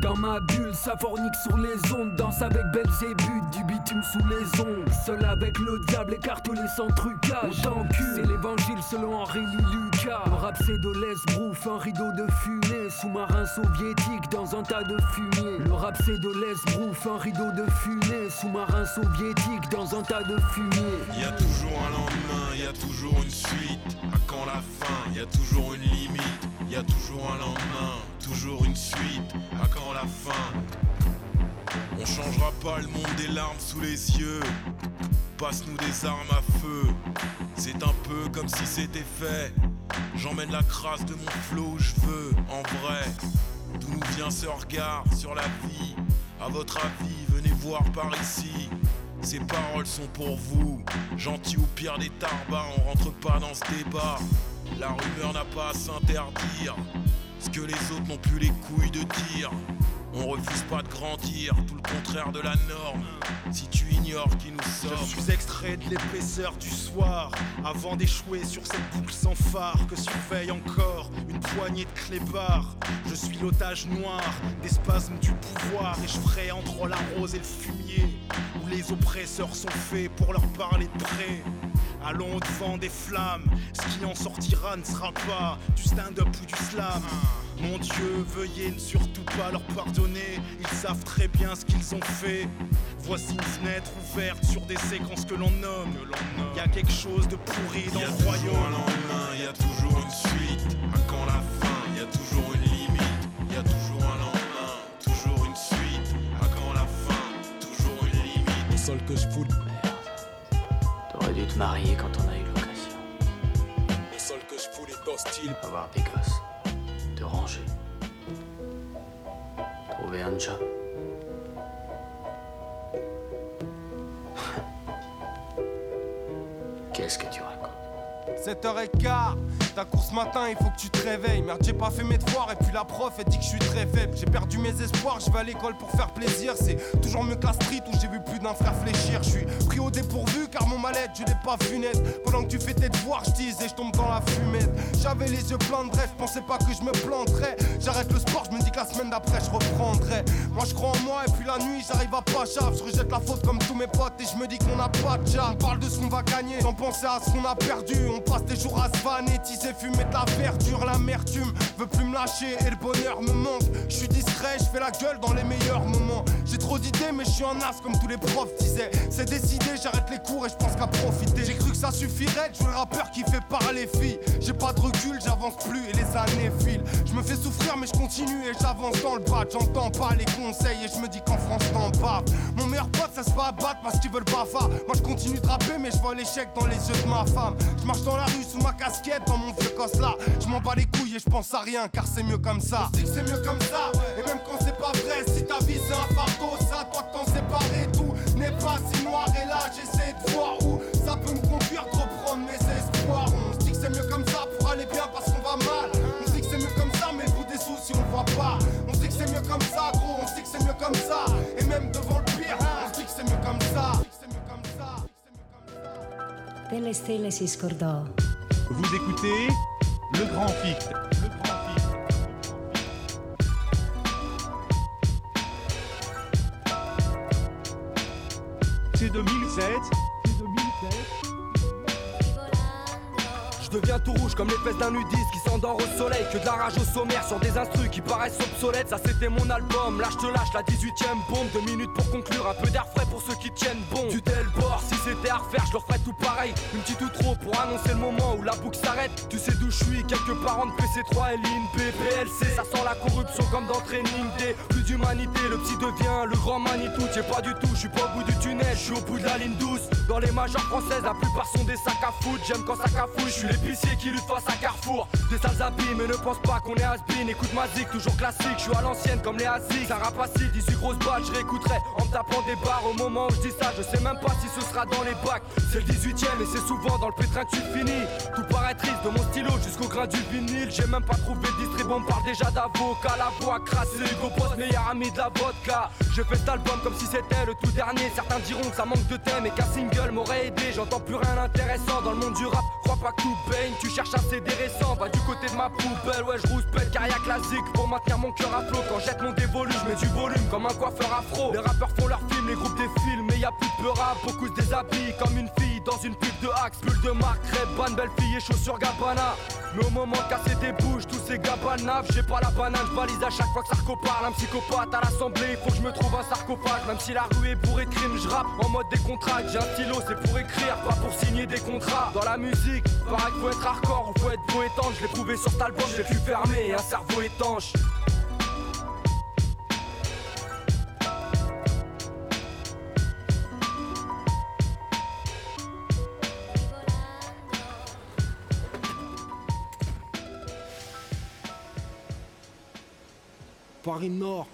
dans ma bulle, ça fornique sur les ondes Danse avec Belzébuth, du bitume sous les ondes Seul avec le diable, écartelé sans trucage. Cul, c'est l'évangile selon Henri Lucas. Le rap c'est de l'esbrouf, un rideau de fumée. Sous-marin soviétique dans un tas de fumier. Le rap c'est de l'esbrouf, un rideau de fumée. Sous-marin soviétique dans un tas de fumier. Y a toujours un lendemain, y a toujours une suite. À quand la fin, y a toujours une limite. Y a toujours un lendemain, toujours une suite. À la fin On changera pas le monde des larmes sous les yeux. Passe-nous des armes à feu. C'est un peu comme si c'était fait. J'emmène la crasse de mon flow où je veux, en vrai. D'où nous vient ce regard sur la vie? À votre avis, venez voir par ici. Ces paroles sont pour vous. Gentil ou pire des tarbas, on rentre pas dans ce débat. La rumeur n'a pas à s'interdire. Ce que les autres n'ont plus les couilles de dire. On refuse pas de grandir, tout le contraire de la norme. Si tu ignores qui nous sommes. Je suis extrait de l'épaisseur du soir, avant d'échouer sur cette boucle sans phare que surveille encore une poignée de clébards. Je suis l'otage noir des spasmes du pouvoir et je ferai entre la rose et le fumier, où les oppresseurs sont faits pour leur parler de près. Allons au-devant des flammes, ce qui en sortira ne sera pas du stand-up ou du slam. Mon Dieu, veuillez ne surtout pas leur pardonner, ils savent très bien ce qu'ils ont fait. Voici une fenêtre ouverte sur des séquences que l'on nomme. Y a quelque chose de pourri dans Y a le toujours royaume. un lendemain, y a toujours une suite. À quand la fin, y a toujours une limite. Y a toujours un lendemain, toujours une suite. À quand la fin, toujours une limite. Le sol que je fous. T'aurais dû te marier quand on a eu l'occasion. Le sol que je fous est hostile. Avoir des gosses. Ranger. Trouver un job. (laughs) Qu'est-ce que tu racontes? 7h15, ta course matin, il faut que tu te réveilles. Merde, j'ai pas fait mes devoirs et puis la prof, elle dit que je suis très faible. J'ai perdu mes espoirs, je vais à l'école pour faire plaisir. C'est toujours mieux que la street où j'ai vu plus d'un frère fléchir. Je suis pris au dépourvu car mon mal je l'ai pas vu net. Pendant que tu fais tes devoirs, je et je tombe dans la fumette. J'avais les yeux pleins de rêves, pensais pas que je me planterais. J'arrête le sport, je me dis que la semaine d'après je reprendrai. Moi je crois en moi et puis la nuit j'arrive à pas. Je rejette la faute comme tous mes potes et je me dis qu'on a pas de. On parle de ce qu'on va gagner sans penser à ce qu'on a perdu. On passe des jours à se vanner, teaser, fumer de la verdure. L'amertume veut plus me lâcher et le bonheur me manque. Je suis discret, je fais la gueule dans les meilleurs moments. J'ai trop d'idées, mais je suis un as comme tous les profs disaient. C'est décidé, j'arrête les cours et je pense qu'à profiter. J'ai cru que ça suffirait, je le rappeur qui fait parler les filles. J'ai pas de recul, j'avance plus et les années filent. Je me fais souffrir, mais je continue et j'avance dans le bas. J'entends pas les conseils et je me dis qu'en France t'en bave. Mon meilleur pote, ça se fait abattre parce qu'ils veulent bafard. Moi je continue de rapper, mais je vois l'échec dans les yeux de ma femme. Je marche dans la rue sous ma casquette, dans mon là. Je m'en bats les couilles et je pense à rien car c'est mieux comme ça. Je dis que c'est mieux comme ça, et même quand c'est pas vrai, si ta vie c'est un fardeau, ça toi t'en séparer, tout n'est pas si noir. Et là j'essaie de voir où ça peut me conduire, de reprendre mes espoirs. On se dit que c'est mieux comme ça pour aller bien parce qu'on va mal. On se dit que c'est mieux comme ça, mais bout des soucis on le voit pas. On se dit que c'est mieux comme ça, gros, on se dit que c'est mieux comme ça. Et même devant le pire, on se dit que c'est mieux comme ça. Delle stelle si. Vous écoutez Le Grand Fict. Le Grand Fict. C'est 2007. C'est 2007. Je deviens tout rouge comme les fesses d'un nudiste qui s'endort au soleil. Que de la rage au sommaire sur des instrus qui paraissent obsolètes. Ça c'était mon album, là je te lâche la 18ème bombe. Deux minutes pour conclure, un peu d'air frais pour ceux qui tiennent bon. Tu t'es le bord, si c'était à refaire je leur ferais tout pareil. Une petite outro pour annoncer le moment où la boucle s'arrête. Tu sais d'où je suis, quelques parents de PC3 et l'INP PLC Ça sent la corruption comme dans Training Day. Plus d'humanité, le psy devient le grand Manitou. T'y es pas du tout, je suis pas au bout du tunnel, je suis au bout de la ligne douce. Dans les majeures françaises, la plupart sont des sacs à foutre J'aime quand ça cafouille, je suis l'épicier qui lutte face à Carrefour. Des sales habits mais ne pense pas qu'on est has Écoute ma zik, toujours classique, je suis à l'ancienne comme les Asics Ça rap acide, 18 grosses balles, je réécouterai En me tapant des barres. Au moment où je dis ça Je sais même pas si ce sera dans les bacs. C'est le 18ème et c'est souvent dans le pétrin que tu finis. Tout paraît triste de mon stylo jusqu'au grain du vinyle. J'ai même pas trouvé de distribut, on parle déjà d'avocat. La voix crassée, Hugo Boss, meilleur ami de la vodka. Je fais cet album comme si c'était le tout dernier. Certains diront que ça manque de thème et qu'un single m'aurait aidé. J'entends plus rien d'intéressant dans le monde du rap. Crois pas que tout tu cherches un CD récent Va du côté de ma poubelle, ouais je rouspète carrière classique. Pour maintenir mon cœur à flot Quand jette mon dévolu, je mets du volume comme un coiffeur afro. Les rappeurs font leurs films, les groupes défilent Mais y a plus de peur rap, beaucoup se déshabillent Comme une fille une pub de Axe Pull de marque, Ray-Ban, belle fille et chaussures Gabbana. Mais au moment de casser des bouches, tous ces gabanaves. J'ai pas la banane, balise à chaque fois que Sarko parle Un psychopathe à l'assemblée, il faut que je me trouve un sarcophage. Même si la rue est bourrée de je rappe en mode décontracte J'ai un stylo, c'est pour écrire, pas pour signer des contrats. Dans la musique, pareil faut être hardcore ou faut être beau étanche Je l'ai prouvé sur cet album, j'ai pu fermer un cerveau étanche Paris Nord.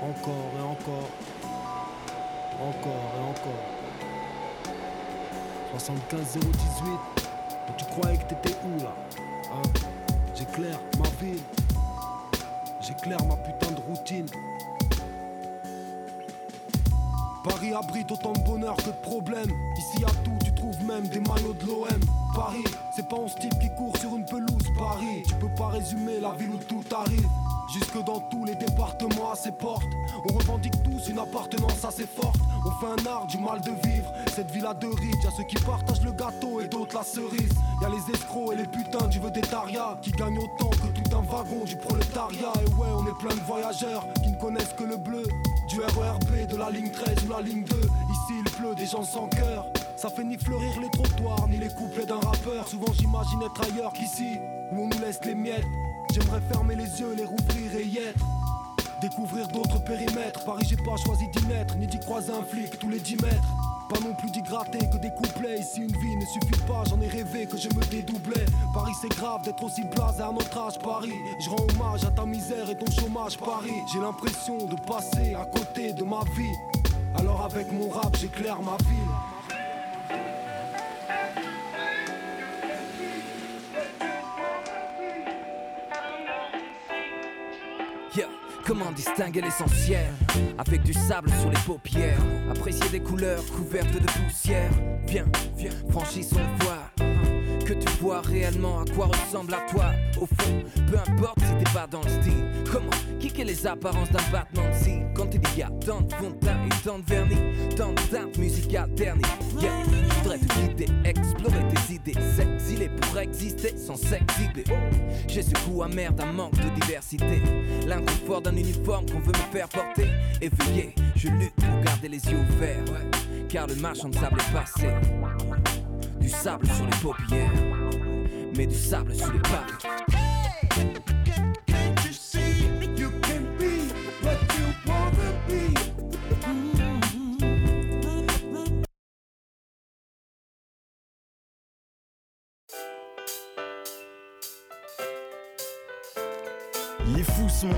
Encore et encore. Encore et encore. 75 018. Mais tu croyais que t'étais où là Hein? J'éclaire ma ville. J'éclaire ma putain de routine. Paris abrite autant de bonheur que de problèmes. Ici y a tout, des maillots de l'OM. Paris, c'est pas un type qui court sur une pelouse. Paris, tu peux pas résumer la ville où tout arrive. Jusque dans tous les départements à ses portes. On revendique tous une appartenance assez forte. On fait un art du mal de vivre. Cette ville a deux riches, y'a ceux qui partagent le gâteau et d'autres la cerise. Y'a les escrocs et les putains du vedettariat qui gagnent autant que tout un wagon du prolétariat. Et ouais, on est plein de voyageurs qui ne connaissent que le bleu. Du RERB, de la ligne 13 ou la ligne 2. Ici il pleut des gens sans cœur. Ça fait ni fleurir les trottoirs, ni les couplets d'un rappeur. Souvent j'imagine être ailleurs qu'ici, où on nous laisse les miettes. J'aimerais fermer les yeux, les rouvrir et y être. Découvrir d'autres périmètres. Paris, j'ai pas choisi d'y naître, ni d'y croiser un flic tous les 10 mètres. Pas non plus d'y gratter que des couplets. Ici, une vie ne suffit pas, j'en ai rêvé que je me dédoublais. Paris, c'est grave d'être aussi blasé à notre âge, Paris. Je rends hommage à ta misère et ton chômage, Paris. J'ai l'impression de passer à côté de ma vie. Alors, avec mon rap, j'éclaire ma ville. Comment distinguer l'essentiel? Avec du sable sur les paupières Apprécier des couleurs couvertes de poussière. Viens, viens, franchissons le voile que tu vois réellement à quoi ressemble à toi Au fond, peu importe si t'es pas dans le style. Comment kicker les apparences d'un battement de Quand il y a tant de fond de et tant de vernis. Tant de teintes musicales Yeah, je voudrais te guider, explorer tes idées. S'exiler pour exister sans s'exhiber J'ai ce goût amer d'un manque de diversité. L'inconfort d'un uniforme qu'on veut me faire porter. Éveillé, je lutte pour garder les yeux ouverts. Car le marchand de sable est passé du sable sur les paupières, mais du sable sur les paris. Il est fou ce monde.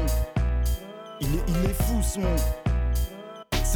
Il est, il est fou ce monde.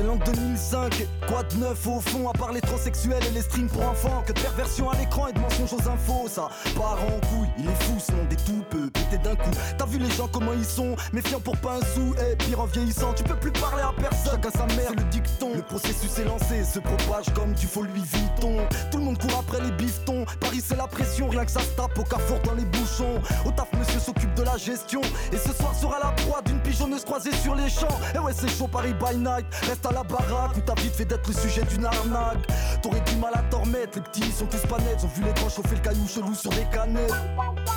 C'est l'an 2005, quoi de neuf au fond à part les transsexuels et les streams pour enfants Que de perversion à l'écran et de mensonges aux infos Ça part en couille, il est fou ce monde et tout peut péter d'un coup. T'as vu les gens comment ils sont, méfiants pour pas un sou Et pire en vieillissant, tu peux plus parler à personne. Chacun sa mère, le dicton. Le processus est lancé, se propage comme du faux Louis Vuitton. Tout le monde court après les bifetons. Paris c'est la pression, rien que ça se tape au carrefour dans les bouchons. Au taf monsieur s'occupe de la gestion. Et ce soir sera la proie d'une pigeonneuse croisée sur les champs. Et ouais c'est chaud Paris by night, reste à la baraque où t'as vite fait d'être le sujet d'une arnaque. T'aurais du mal à t'en remettre, les petits sont tous pas nets, ont vu les grands chauffer le caillou chelou sur des canettes.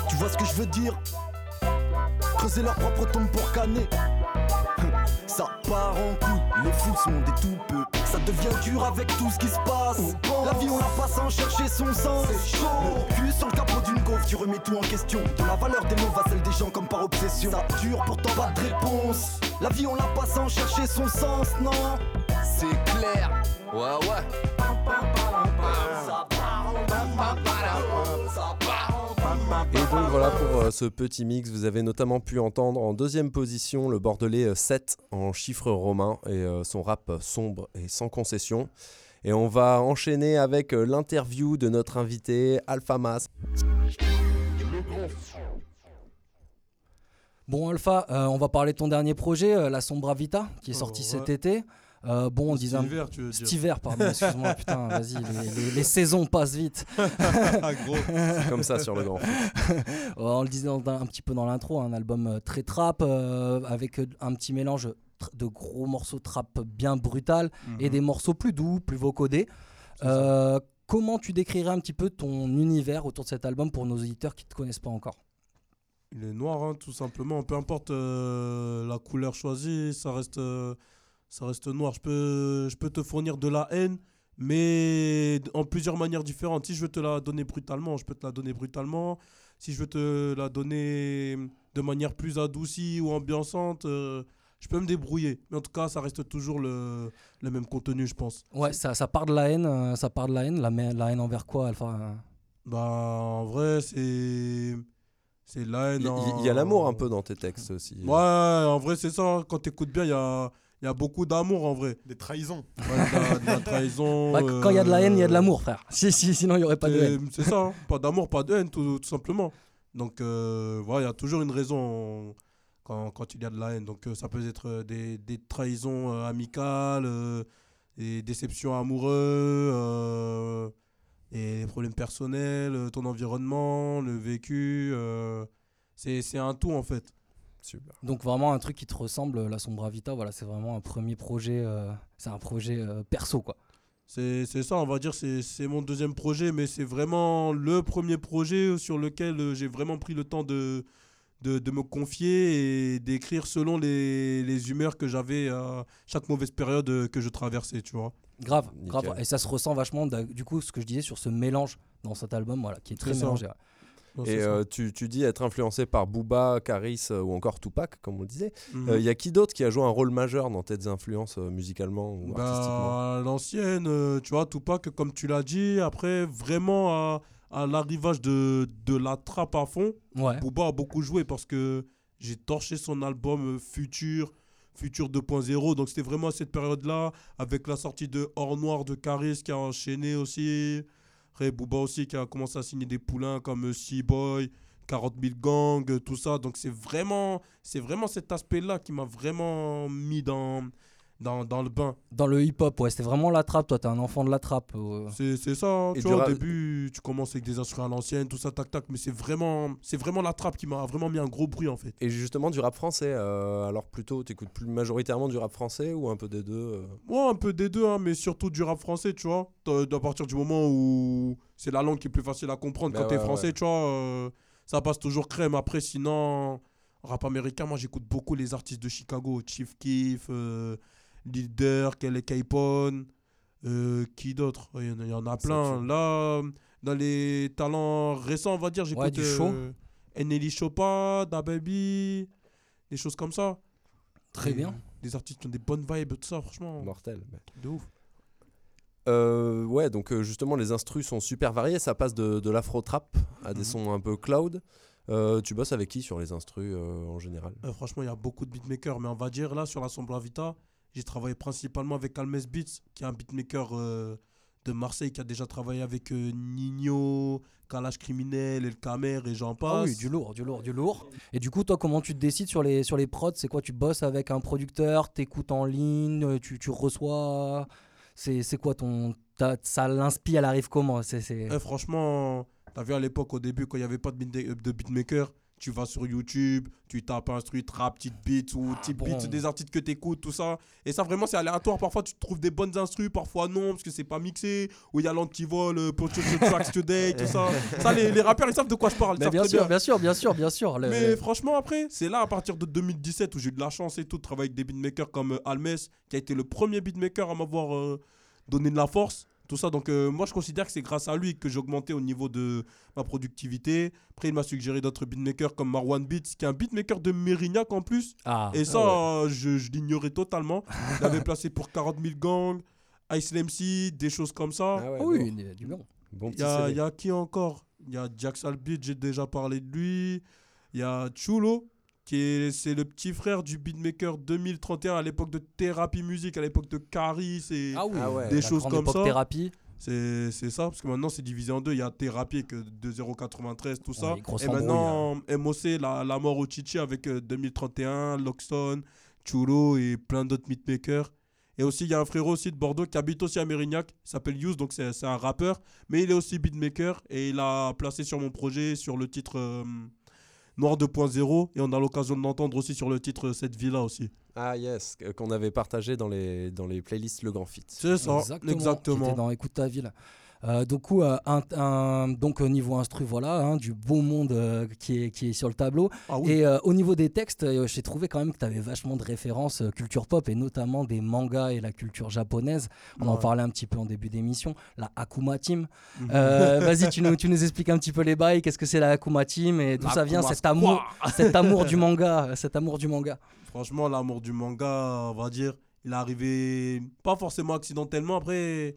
Tu vois ce que je veux dire? Creuser leur propre tombe pour canner. (laughs) Ça part en couille, il est fou ce monde est tout peu. Ça devient dur avec tout ce qui se passe. La vie on la passe sans chercher son sens. C'est chaud. Le cul sur le capot d'une gaufre, tu remets tout en question. De la valeur des mots va celle des gens comme par obsession. Ça dure pourtant pas de réponse. La vie on la passe sans chercher son sens, non C'est clair, ouais ouais. Et donc voilà pour euh, ce petit mix, vous avez notamment pu entendre en deuxième position le Bordelais euh, 7 en chiffres romains et euh, son rap sombre et sans concession. Et on va enchaîner avec euh, l'interview de notre invité Alpha Mas. Bon Alpha, euh, on va parler de ton dernier projet, euh, La Sombra Vita, qui est sorti ouais. cet été. Euh, bon, on Cet disait un- hiver, tu veux dire. Cet hiver, pardon, excuse-moi, (laughs) putain, vas-y, les, les- les saisons passent vite. (laughs) Gros. C'est comme ça sur le grand. (laughs) On le disait dans- un petit peu dans l'intro, un album euh, très trap, euh, avec un petit mélange de gros morceaux trap bien brutal et Mhm. des morceaux plus doux, plus vocodés. Euh, comment tu décrirais un petit peu ton univers autour de cet album pour nos auditeurs qui ne te connaissent pas encore? Il est noir, hein, tout simplement. Peu importe euh, la couleur choisie, ça reste, euh, ça reste noir. Je peux, je peux te fournir de la haine, mais en plusieurs manières différentes. Si je veux te la donner brutalement, je peux te la donner brutalement. Si je veux te la donner de manière plus adoucie ou ambiançante, euh, je peux me débrouiller. Mais en tout cas, ça reste toujours le, le même contenu, je pense. Ouais, ça, ça part de la haine, euh, ça part de la haine, la, la haine envers quoi, Alpha? Bah, en vrai, c'est. C'est la haine. Il y- en- y a l'amour un peu dans tes textes aussi. Ouais, en vrai, c'est ça. Quand t'écoutes bien, il y a, il y a beaucoup d'amour en vrai. Des trahisons. Ouais, de, la, de la trahison. Bah, quand il y a de la haine, il y a de euh, l'amour, frère. Si, si, sinon il n'y aurait pas de c'est- haine. C'est ça, hein. (laughs) pas d'amour, pas de haine, tout, tout simplement. Donc, euh, voilà, il y a toujours une raison quand, quand il y a de la haine. Donc, euh, ça peut être des, des trahisons euh, amicales, euh, des déceptions amoureuses, euh, et des problèmes personnels, euh, ton environnement, le vécu. euh, c'est c'est un tout, en fait. Super. Donc vraiment un truc qui te ressemble, la Sombra Vita, voilà, c'est vraiment un premier projet, euh, c'est un projet euh, perso quoi. C'est c'est ça, on va dire, c'est c'est mon deuxième projet, mais c'est vraiment le premier projet sur lequel euh, j'ai vraiment pris le temps de, de, de me confier et d'écrire selon les, les humeurs que j'avais à chaque mauvaise période euh, que je traversais, tu vois. Grave, Nickel. grave. Et ça se ressent vachement, du coup, ce que je disais sur ce mélange dans cet album, voilà, qui est très C'est ça. mélangé. ouais. Non, Et euh, tu, tu dis être influencé par Booba, Caris euh, ou encore Tupac, comme on le disait. Il Mhm. y a qui d'autre qui a joué un rôle majeur dans tes influences euh, musicalement ou artistiquement? Bah, l'ancienne, euh, tu vois, Tupac, comme tu l'as dit, après, vraiment à, à l'arrivage de, de la trappe à fond, Ouais. Booba a beaucoup joué parce que j'ai torché son album euh, Futur, Futur 2.0. Donc c'était vraiment à cette période-là, avec la sortie de Hors Noir de Caris qui a enchaîné aussi. Après, Booba aussi qui a commencé à signer des poulains comme euh, Boy 40 000 gangs, euh, tout ça. Donc c'est vraiment, c'est vraiment cet aspect-là qui m'a vraiment mis dans, dans, dans le bain. Dans le hip-hop, ouais, c'était vraiment la trappe, toi, t'es un enfant de la trappe. euh. C'est c'est ça, hein, Et tu vois, au ra- début, tu commences avec des instruments à l'ancienne, tout ça, tac, tac, mais c'est vraiment, c'est vraiment la trappe qui m'a vraiment mis un gros bruit, en fait. Et justement du rap français, euh, alors plutôt, tu écoutes plus majoritairement du rap français ou un peu des deux euh? Ouais, un peu des deux, hein, mais surtout du rap français, tu vois. T'as- À partir du moment où c'est la langue qui est plus facile à comprendre Bah quand t'es ouais, français, ouais. tu vois, euh, ça passe toujours crème. Après, sinon, rap américain, moi j'écoute beaucoup les artistes de Chicago, Chief Keef, euh, Leader, Kelly Capone, euh, qui d'autre? Il y en a- il y, en a plein. Là, dans les talents récents, on va dire, j'écoute Ouais, euh, Nelly Chopin, Da Baby, des choses comme ça. Très bien. Des artistes qui ont des bonnes vibes, tout ça, franchement. Mortel. De ouf. Euh, ouais, donc euh, justement, les instrus sont super variés. Ça passe de, de l'afro-trap à Mhm. des sons un peu cloud. Euh, tu bosses avec qui sur les instrus euh, en général? Euh, franchement, il y a beaucoup de beatmakers, mais on va dire là sur la Sombra Vita, j'ai travaillé principalement avec Almes Beats, qui est un beatmaker euh, de Marseille qui a déjà travaillé avec euh, Nino, Kalash Criminel, El Kamer et j'en passe. Ah oui, du lourd, du lourd, du lourd. Et du coup, toi, comment tu te décides sur les, sur les prods? C'est quoi Tu bosses avec un producteur, t'écoutes en ligne, euh, tu, tu reçois? C'est quoi ton. Ça l'inspire, elle arrive comment? C'est Eh, franchement, t'as vu à l'époque, au début, quand il n'y avait pas de beatmaker, tu vas sur YouTube, tu tapes instru, trap, petite beat ou type bon. beat des artistes que t'écoutes, tout ça. Et ça, vraiment, c'est aléatoire. Parfois, tu trouves des bonnes instrus, parfois non, parce que c'est pas mixé. Ou il y a l'antivol, euh, pour the tracks today, tout ça. (laughs) Ça, les, les rappeurs, ils savent de quoi je parle. ils bien sûr, bien sûr, bien sûr, bien sûr. mais franchement, après, c'est là à partir de 2017 où j'ai eu de la chance et tout de travailler avec des beatmakers comme euh, Almes, qui a été le premier beatmaker à m'avoir euh, donné de la force. Tout ça, donc euh, moi je considère que c'est grâce à lui que j'ai augmenté au niveau de ma productivité. Après, il m'a suggéré d'autres beatmakers comme Marwan Beats, qui est un beatmaker de Mérignac en plus. Ah, et ça, ah euh, je, je l'ignorais totalement. Il l'avait (laughs) placé pour 40 000 gangs, Ice MC, des choses comme ça. Ah oui, il y a du bon. Bon Il y, a- il y a qui encore? Il y a Jax Albeat, j'ai déjà parlé de lui. Il y a Chulo, c'est le petit frère du beatmaker 2031 à l'époque de Therapy Music, à l'époque de Caris et Ah oui, Ah ouais, des choses comme ça. Thérapie. C'est c'est ça, parce que maintenant c'est divisé en deux. Il y a Thérapie avec euh, 2,093, tout ça. Et maintenant, MOC, la, la mort au Chichi avec euh, 2031, Loxton, Chulo et plein d'autres beatmakers. Et aussi, il y a un frérot aussi de Bordeaux qui habite aussi à Mérignac. S'appelle Yous, donc c'est c'est un rappeur. Mais il est aussi beatmaker. Et il a placé sur mon projet sur le titre euh, Noir 2.0. Et on a l'occasion de l'entendre aussi sur le titre Cette vie-là aussi. Ah yes, qu'on avait partagé dans les, dans les playlists Le Grand Fit. C'est ça, exactement. Qui était dans Écoute ta ville. Euh, donc, coup, euh, un, un- donc au niveau instru, voilà, hein, du beau monde euh, qui, est, qui est sur le tableau. Ah oui. Et euh, au niveau des textes, euh, j'ai trouvé quand même que tu avais vachement de références euh, culture pop et notamment des mangas et la culture japonaise. On en parlait un petit peu en début d'émission. La Akuma Team. Mhm. Euh, Vas-y, tu nous, tu nous expliques un petit peu les bails. Qu'est-ce que c'est la Akuma Team et d'où ça vient cet amour, cet amour du (laughs) manga, cet amour du manga? Franchement, l'amour du manga, on va dire, il est arrivé pas forcément accidentellement. Après,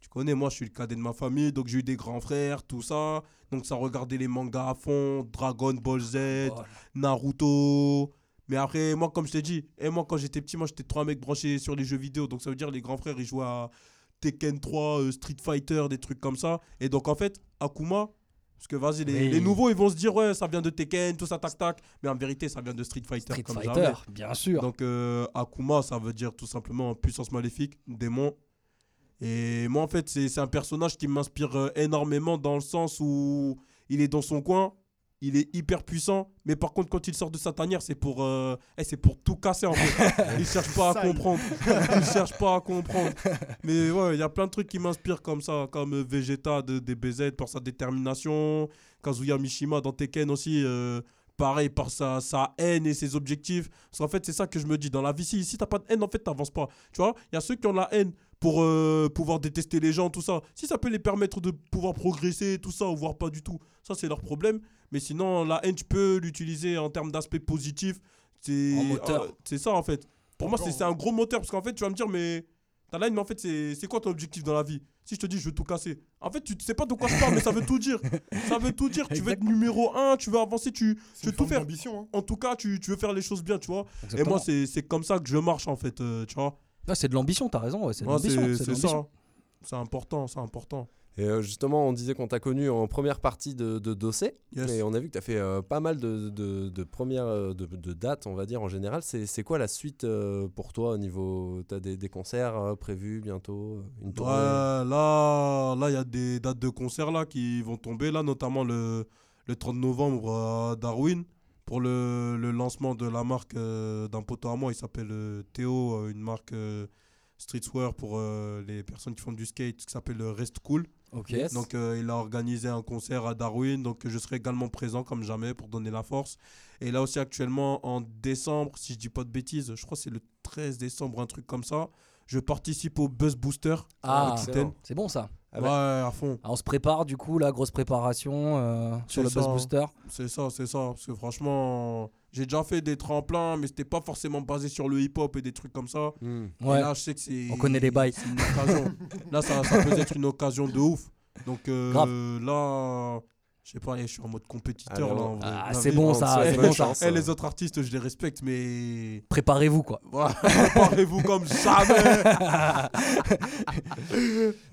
Tu connais, moi, je suis le cadet de ma famille, donc j'ai eu des grands frères, tout ça. Donc ça regardait les mangas à fond, Dragon Ball Z, Naruto. Mais après, moi, comme je t'ai dit, et moi, quand j'étais petit, moi, j'étais trop un mec branché sur les jeux vidéo. Donc ça veut dire les grands frères, ils jouaient à Tekken 3, euh, Street Fighter, des trucs comme ça. Et donc, en fait, Akuma, parce que vas-y, les, Oui. les nouveaux, ils vont se dire, ouais, ça vient de Tekken, tout ça, tac, tac. Mais en vérité, ça vient de Street Fighter. Street comme Fighter, jamais. bien sûr. Donc, euh, Akuma, ça veut dire tout simplement puissance maléfique, démon. Et moi, en fait, c'est un personnage qui m'inspire euh, énormément dans le sens où il est dans son coin, il est hyper puissant, mais par contre, quand il sort de sa tanière, c'est pour, euh, eh, c'est pour tout casser en fait. (laughs) il cherche pas à comprendre. il cherche pas à comprendre. Mais ouais, il y a plein de trucs qui m'inspirent comme ça, comme euh, Vegeta de DBZ par sa détermination, Kazuya Mishima dans Tekken aussi. euh, pareil par sa, sa haine et ses objectifs. Parce qu'en fait, c'est ça que je me dis. Dans la vie, si, si t'as pas de haine, en fait, t'avances pas. Tu vois, il y a ceux qui ont la haine pour euh, pouvoir détester les gens, tout ça. Si ça peut les permettre de pouvoir progresser, tout ça, ou voire pas du tout, ça, c'est leur problème. Mais sinon, la haine, tu peux l'utiliser en termes d'aspect positif. C'est euh, ça, en fait. Pour moi, c'est un gros moteur. Parce qu'en fait, tu vas me dire, mais ta haine, mais en fait, c'est quoi ton objectif dans la vie? Si je te dis, je veux tout casser. En fait, tu ne sais pas de quoi je parle, mais ça veut tout dire. Ça veut tout dire. Tu veux être numéro un, tu veux avancer, tu, tu veux tout faire. En tout cas, tu, tu veux faire les choses bien, tu vois. Et moi, c'est c'est comme ça que je marche, en fait, euh, tu vois. Ah, c'est de l'ambition, t'as raison. ouais, c'est de l'ambition. c'est ça. important, c'est important. Et euh, justement, on disait qu'on t'a connu en première partie de, de Dossé, Yes. et on a vu que tu as fait euh, pas mal de, de, de premières euh, de, de dates, on va dire en général. C'est c'est quoi la suite euh, pour toi au niveau. Tu as des, des concerts euh, prévus bientôt Une tournée? Là, là, il y a des dates de concert là qui vont tomber là, notamment le, le 30 novembre à Darwin pour le, le lancement de la marque euh, d'un poteau à moi. Il s'appelle euh, Théo, euh, une marque euh, streetwear pour euh, les personnes qui font du skate qui s'appelle Rest Cool. Ok. Yes. Donc euh, il a organisé un concert à Darwin, donc je serai également présent comme jamais pour donner la force. Et là aussi actuellement en décembre, si je dis pas de bêtises, je crois que c'est le 13 décembre, un truc comme ça. Je participe au Buzz Booster. Ah, c'est bon ça. Ouais, à fond. On se prépare du coup, la grosse préparation euh, sur le Buzz ça. Booster. C'est ça, c'est ça. Parce que franchement, j'ai déjà fait des tremplins, mais c'était pas forcément basé sur le hip-hop et des trucs comme ça. Et Ouais. là, je sais que c'est. On connaît les bails. c'est une occasion. là, ça, ça peut être une occasion de ouf. Donc euh, là, je sais pas, je suis en mode compétiteur. Là, on- en vrai. Ah, c'est bon, on ça, c'est bonne bon, ça. Eh, les autres artistes, je les respecte, mais. Préparez-vous quoi. (laughs) Préparez-vous comme jamais.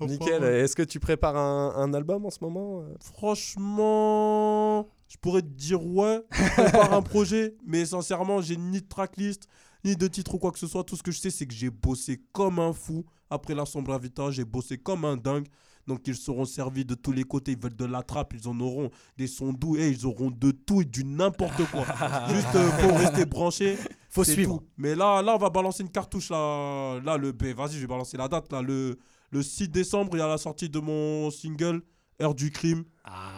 (laughs) Nickel. Est-ce que tu prépares un, un album en ce moment euh? Franchement, je pourrais te dire ouais, je prépare un projet, mais sincèrement, j'ai ni de tracklist, ni de titre ou quoi que ce soit. Tout ce que je sais, c'est que j'ai bossé comme un fou. Après la sombre invitation, j'ai bossé comme un dingue. Donc ils seront servis de tous les côtés. Ils veulent de la trappe, ils en auront des sons doux et ils auront de tout et du n'importe quoi. (laughs) Juste euh, faut rester branché. Faut suivre. tout. Mais là, là, on va balancer une cartouche là. Là, le, ben, vas-y, je vais balancer la date là. Le, le 6 décembre, il y a la sortie de mon single Heure du crime,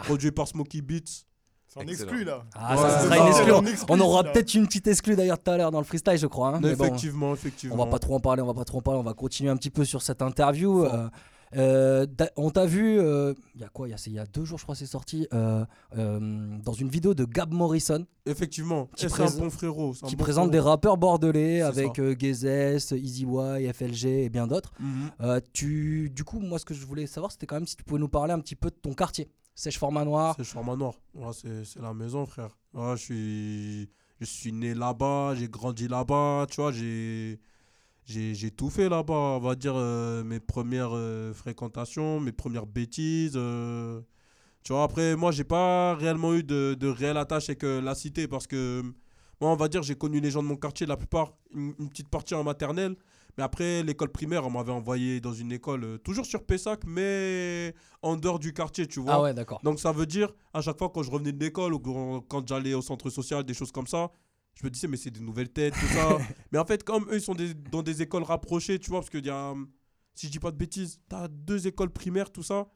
produit par Smokey Beats. C'est en exclu là. Ah, Ouais, ça c'est sera ça. une exclu. On aura peut-être une petite exclue d'ailleurs tout à l'heure dans le freestyle, je crois. hein. Mais bon, Effectivement, effectivement. on va pas trop en parler, on va pas trop en parler. On va continuer un petit peu sur cette interview. Euh, euh, on t'a vu, euh, il y a quoi Il y a, y deux jours, je crois, c'est sorti euh, dans une vidéo de Gab Morrison. Effectivement. Qui, c'est un présente- bon frérot. un qui bon présente frérot. des rappeurs bordelais avec Gezes, Easy Y, FLG et bien d'autres. Mhm. Tu, du coup, moi, ce que je voulais savoir, c'était quand même si tu pouvais nous parler un petit peu de ton quartier. Sèche Format Noir. C'est Charma Noir. Ouais, c'est c'est la maison, frère. Ouais, je suis, je suis né là-bas, j'ai grandi là-bas, tu vois, j'ai. J'ai tout fait là-bas, on va dire euh, mes premières euh, fréquentations, mes premières bêtises. euh. Tu vois, après, moi, j'ai pas réellement eu de, de réelle attache avec la cité parce que, moi, on va dire, j'ai connu les gens de mon quartier, la plupart, une, une petite partie en maternelle. Mais après, l'école primaire, on m'avait envoyé dans une école, toujours sur Pessac, mais en dehors du quartier, tu vois. Ah ouais, d'accord. Donc ça veut dire, à chaque fois quand je revenais de l'école ou quand j'allais au centre social, des choses comme ça, je me disais, mais c'est des nouvelles têtes, tout ça. (laughs) mais en fait, comme eux, ils sont des- dans des écoles rapprochées, tu vois, parce y a, hum, si je dis pas de bêtises, tu as deux écoles primaires, tout ça.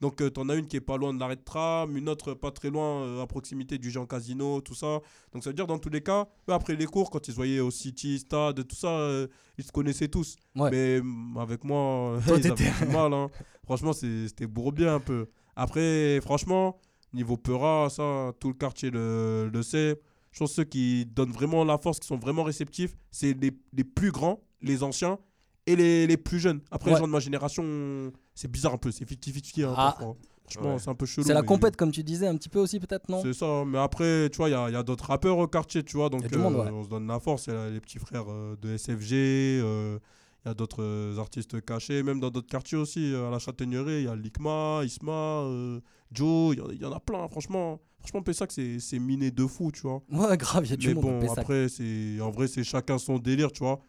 Donc tu en as une qui est pas loin de l'arrêt de tram, une autre pas très loin, euh, à proximité du Jean Casino, tout ça. Donc ça veut dire, dans tous les cas, eux, après les cours, quand ils se voyaient au City, Stade, tout ça, euh, ils se connaissaient tous. Ouais. Mais hum, avec moi, Toi, (laughs) ils avaient du mal. hein. Franchement, c'était bourbier un peu. Après, franchement, niveau Peura, ça, tout le quartier le, le sait. Je pense que ceux qui donnent vraiment la force, qui sont vraiment réceptifs, c'est les, les plus grands, les anciens, et les, les plus jeunes. Après, Ouais. les gens de ma génération, c'est bizarre un peu. C'est 50-50. hein, Ah. parfois. Franchement, Ouais. c'est un peu chelou. C'est la mais- compète, comme tu disais, un petit peu aussi, peut-être, non? C'est ça, mais après, tu vois, il y a, y a d'autres rappeurs au quartier, tu vois, donc monde, euh, ouais. on se donne la force. Il y a les petits frères euh, de SFG, euh, il y a d'autres euh, artistes cachés, même dans d'autres quartiers aussi. euh, à la Châtaigneraie, il y a Likma, Isma, euh, Joe, il y en- il y, en a plein, franchement. Franchement, Pessac, c'est c'est miné de fou, tu vois. Ouais, grave, il y a du Mais monde bon, après, c'est- en vrai, c'est chacun son délire, tu vois.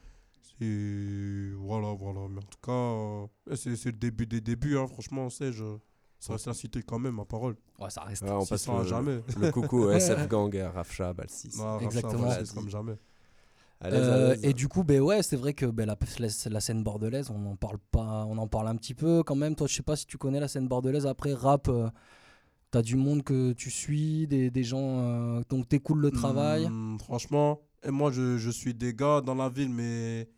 C'est. Voilà, voilà. Mais en tout cas, euh, c'est c'est le début des débuts, hein, franchement, sais je Ça reste la cité quand même, ma parole. Ouais, ça reste. Ouais, on Ça passe sera le, jamais. le coucou (laughs) SF Gang, Rafcha, Balsis. Ah, Rafcha, Exactement. Balsis, comme jamais. À l'aise, à Euh, l'aise. et du coup, ben ouais, c'est vrai que ben, la, la- la scène bordelaise, on en parle pas, on en parle un petit peu quand même. Toi, je sais pas si tu connais la scène bordelaise. Après rap, euh, t'as du monde que tu suis, des, des gens euh, donc t'écoutes le travail? Hmm, franchement, et moi je, je suis des gars dans la ville, mais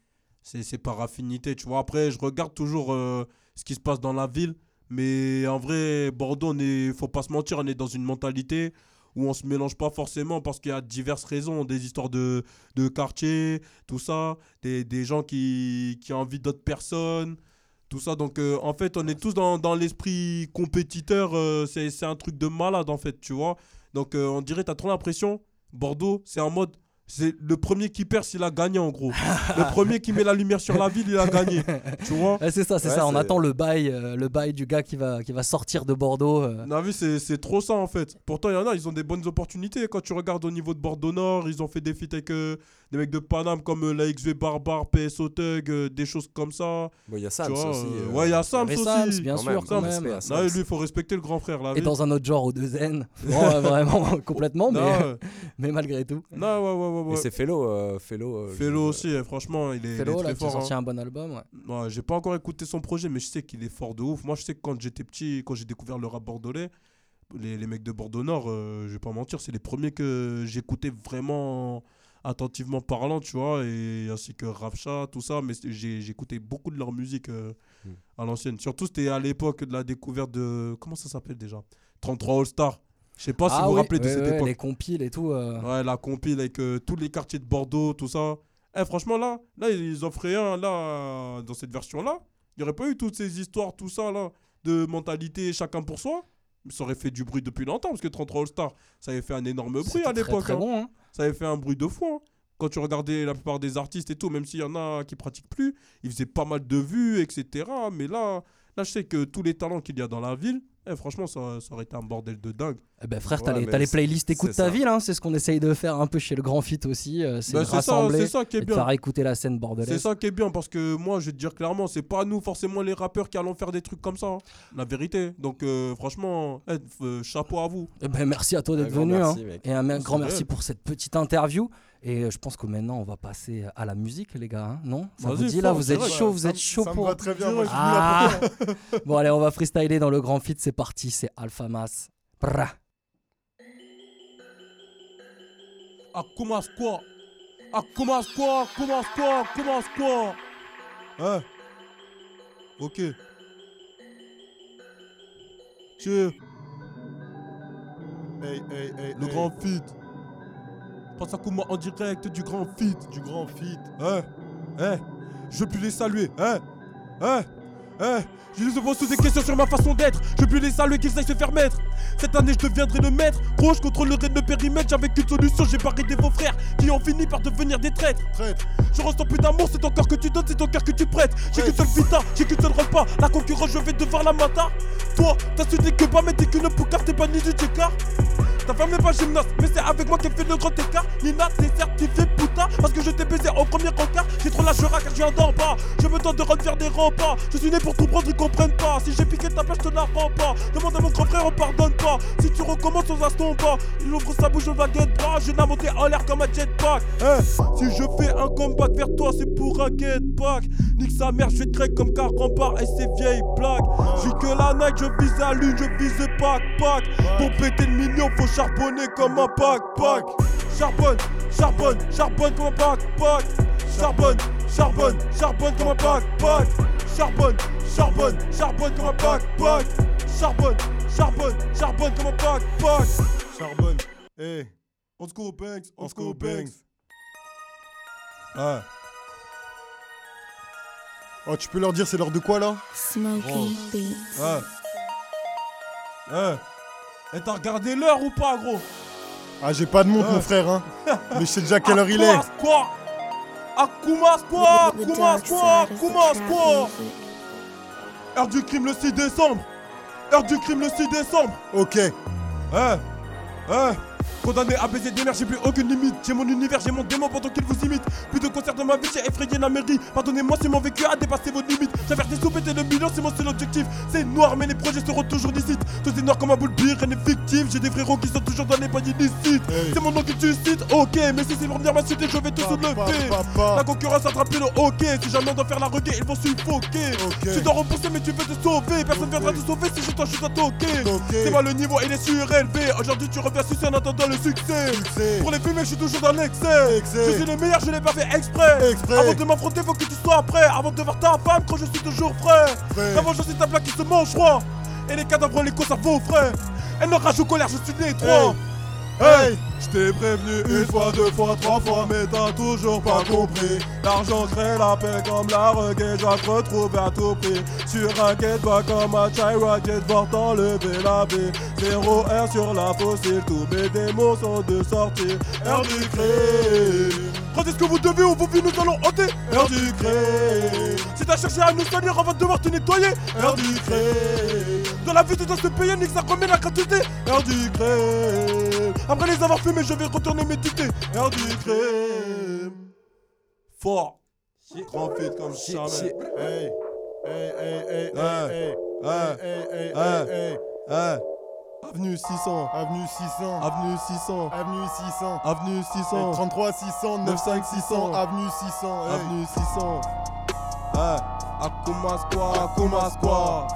c'est c'est par affinité, tu vois. Après, je regarde toujours euh, ce qui se passe dans la ville, mais en vrai, Bordeaux, on est, faut pas se mentir, on est dans une mentalité où on se mélange pas forcément parce qu'il y a diverses raisons, des histoires de, de quartier, tout ça, des, des gens qui, qui ont envie d'autres personnes. Tout ça, donc euh, en fait, on est tous dans, dans l'esprit compétiteur. euh, c'est un truc de malade, en fait, tu vois. Donc euh, on dirait, t'as trop l'impression, Bordeaux, c'est en mode, c'est le premier qui perd s'il a gagné, en gros. (laughs) le premier qui met la lumière sur la ville, il a gagné. Tu vois Ouais, c'est ça, c'est Ouais, ça. On attend le bail, euh, le bail du gars qui va, qui va sortir de Bordeaux. euh. Non, mais c'est c'est trop ça en fait. Pourtant, il y en a, ils ont des bonnes opportunités. Quand tu regardes au niveau de Bordeaux Nord, ils ont fait des feats avec euh, des mecs de Paname comme euh, la XV Barbare, PSO Thug, euh, des choses comme ça. Bon, il y a Sams Tu vois, aussi, ouais, il y a Sams aussi. Sams, bien Quand sûr, quand même. à Sams. Non, et lui, il faut respecter le grand frère. Là, Et dans un autre genre, au 2N. (laughs) Bon, euh, vraiment, (laughs) complètement, mais, Non, ouais. (laughs) mais malgré tout. Non, ouais, ouais, ouais. ouais. Et c'est Fellow, euh, Fellow. aussi, euh, franchement, il est, il est Fellow, très là, fort. sorti hein. un bon album. Ouais. Ouais, j'ai pas encore écouté son projet, mais je sais qu'il est fort de ouf. Moi, je sais que quand j'étais petit, quand j'ai découvert le rap bordelais, les, les mecs de Bordeaux Nord, euh, je vais pas mentir, c'est les premiers que j'écoutais vraiment attentivement parlant, tu vois, et ainsi que Rafcha, tout ça, mais j'écoutais beaucoup de leur musique euh, Hmm. à l'ancienne. Surtout, c'était à l'époque de la découverte de. Comment ça s'appelle déjà? 33 All Star. Je sais pas si Ah vous vous oui, rappelez de cette époque. Les compiles et tout. euh. Ouais, la compile avec euh, tous les quartiers de Bordeaux, tout ça. Eh, franchement, là, là, ils offraient un, là, dans cette version-là. Il n'y aurait pas eu toutes ces histoires, tout ça, là, de mentalité chacun pour soi? Ça aurait fait du bruit depuis longtemps, parce que 33 All-Star, ça avait fait un énorme bruit à l'époque. très hein. bon, hein. Ça avait fait un bruit de fou. hein. Quand tu regardais la plupart des artistes et tout, même s'il y en a qui pratiquent plus, ils faisaient pas mal de vues, etc. Mais là, là je sais que tous les talents qu'il y a dans la ville, eh, franchement, ça, ça aurait été un bordel de dingue. Eh ben frère, t'as Ouais, les, playlists écoute ta ça. ville, hein, c'est ce qu'on essaye de faire un peu chez le Grand Fit aussi, euh, c'est Bah, de c'est ça, rassembler c'est ça qui est bien. faire écouter la scène bordelaise. C'est ça qui est bien parce que moi, je vais te dire clairement, c'est pas nous forcément les rappeurs qui allons faire des trucs comme ça. hein. La vérité. Donc, euh, franchement, eh, euh, chapeau à vous. Eh ben, merci à toi d'être venu. merci, hein. Et un grand merci pour cette petite interview. Et euh, je pense que maintenant, on va passer à la musique, les gars. hein. Non? Ça vous dit là Vous êtes chaud Vous Ça êtes chaud ça me pour. va très bien, moi, je Ah (laughs) Bon, allez, on va freestyler dans le Grand Fit. C'est parti. C'est Alpha Mas. Bra. Ah, commence quoi Ah, commence quoi Commence quoi Commence quoi Hein? Ok. Tiens, Hey, hey, hey, le hey. grand feat. Passe à comment en direct du grand feat. Du grand feat. Hein? Hein? Je veux plus les saluer, hein? Hein? Hein? Je les pose des questions sur ma façon d'être. Je veux plus les saluer qu'ils aillent se faire mettre. Cette année, je deviendrai le maître. Gros, je contrôlerai le périmètre. J'avais qu'une solution, j'ai barré des vos frères qui ont fini par devenir des traîtres. Traître. Je ressens plus d'amour, c'est ton cœur que tu donnes, c'est ton cœur que tu prêtes. J'ai qu'une seule vita, j'ai qu'une seule repas. La concurrence, je vais devoir la matar. Toi, t'as su que pas, mais t'es qu'une poucave, t'es pas ni du car. Ta femme n'est pas gymnaste, mais c'est avec moi qu'elle fait le grand écart. Nina, t'es certifié putain, parce que je t'ai baisé au premier encart. J'ai trop jura car je viens d'en bas. Je me tente de refaire des remparts. Je suis né pour tout prendre, ils comprennent pas. Si j'ai piqué ta place, je te la rends pas. Demande à mon grand frère, on pardonne pas. Si tu recommences, on instant pas. Il ouvre sa bouche, on va get bras. Je l'ai monté en l'air comme un jetpack. Hein, si je fais un comeback vers toi, c'est pour un get back. Nique sa mère, je te crack comme car rempart et ses vieilles blagues. J'ai que la night, je vise la lune, je vise Pour péter le mignon, faut charbonner comme un pack pack. Charbonne, charbonne, charbonne comme un pack pack. Charbonne, charbonne, charbonne comme un pack pack. Charbonne, charbonne, charbonne comme un pack pack. Charbonne, charbonne, charbonne comme un pack pack. Charbonne. Hey. On se court Banks, on se court Banks. Ah. Oh, tu peux leur dire c'est l'heure de quoi là? Smoky Beats. Ouais. Eh. Eh, t'as regardé l'heure ou pas, gros? Ah, j'ai pas de montre, Ouais. mon frère, hein. (laughs) Mais je sais déjà quelle heure il est. Squad Akuma Squad Akuma Squad Akuma Squad Heure du crime le 6 décembre Heure du crime le 6 décembre Ok. Eh Eh Condamné à baiser des mères, j'ai plus aucune limite. J'ai mon univers, j'ai mon démon pendant qu'il vous imite. Plus de concerts de ma vie, j'ai effrayé la mairie. Pardonnez-moi si mon vécu a dépassé vos limites. J'avais des sous, péter le million, c'est mon seul objectif. C'est noir, mais les projets seront toujours licites. Tout est noir comme un boule de rien n'est fictif. J'ai des frérots qui sont toujours dans les pagnes illicites. C'est mon nom que tu cites, ok. Mais si c'est pour venir m'insulter, je vais tout soulever. La concurrence attrape le ok. Si jamais on doit faire la reggae, ils vont suffoquer. Tu dois rembourser, mais tu veux te sauver. Personne viendra te sauver si je toi je suis toqué. C'est moi le niveau, il est surélevé. Aujourd'hui, tu reviens sucer en attendant le succès. Pour les fumer, je suis toujours dans l'excès. Je suis le meilleur, je l'ai pas fait exprès. Avant de m'affronter, faut que tu sois prêt. Avant de voir ta femme, quand je suis toujours frais. La vengeance, c'est ta plaque qui se mange froid. Et les cadavres, les cons, ça vaut frais. Elle rage au colère, je suis né trois. Hey, je prévenu une fois, deux fois, trois fois, mais t'as toujours pas compris. L'argent crée la paix comme la reggae, je retrouver à tout prix. Sur un pas comme un rocket, voir t'enlever la vie. Zéro R sur la fossile, tous mes démons sont de sortie. Heure du crime. Rendez ce que vous devez ou vos vies nous allons hanter. Heure du crime. Si t'as cherché à nous salir, on va devoir te nettoyer. Heure du. Dans la vie, tu dois se payer, nique ça remet la gratuité. Heure du. Après les avoir fumés, je vais retourner méditer. Heure du. Fort. Grand fit comme jamais. Hey, hey, hey, hey, hey, hey, hey, hey, Ouais. hey, hey. Avenue 600. Avenue 600. Avenue 600. Avenue 600. Avenue 600. 33 600, 95 600, avenue 600. hey. Avenue 600. Eh, Akuma Squad, Akuma Squad.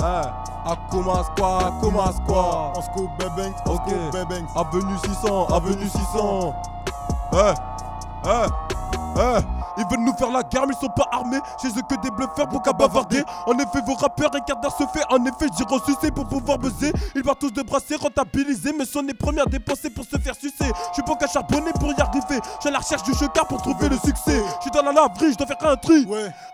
Eh, Akuma Squad, Akuma Squad. On scoop bebeng, on scoop bebeng. Avenue 600, avenue 600. Eh, eh, eh. Ils veulent nous faire la guerre, mais ils sont pas armés. Chez eux que des bluffeurs pour qu'à bavarder. En effet, vos rappeurs écartent ce fait. En effet, j'ai reçu pour pouvoir buzzer. Ils partent tous de brasser, rentabiliser. Mais sont les premiers à dépenser pour se faire sucer. Je suis pas qu'à charbonner pour y arriver. Je la recherche du chocard pour trouver le succès. Je suis dans la laverie, je dois faire un tri.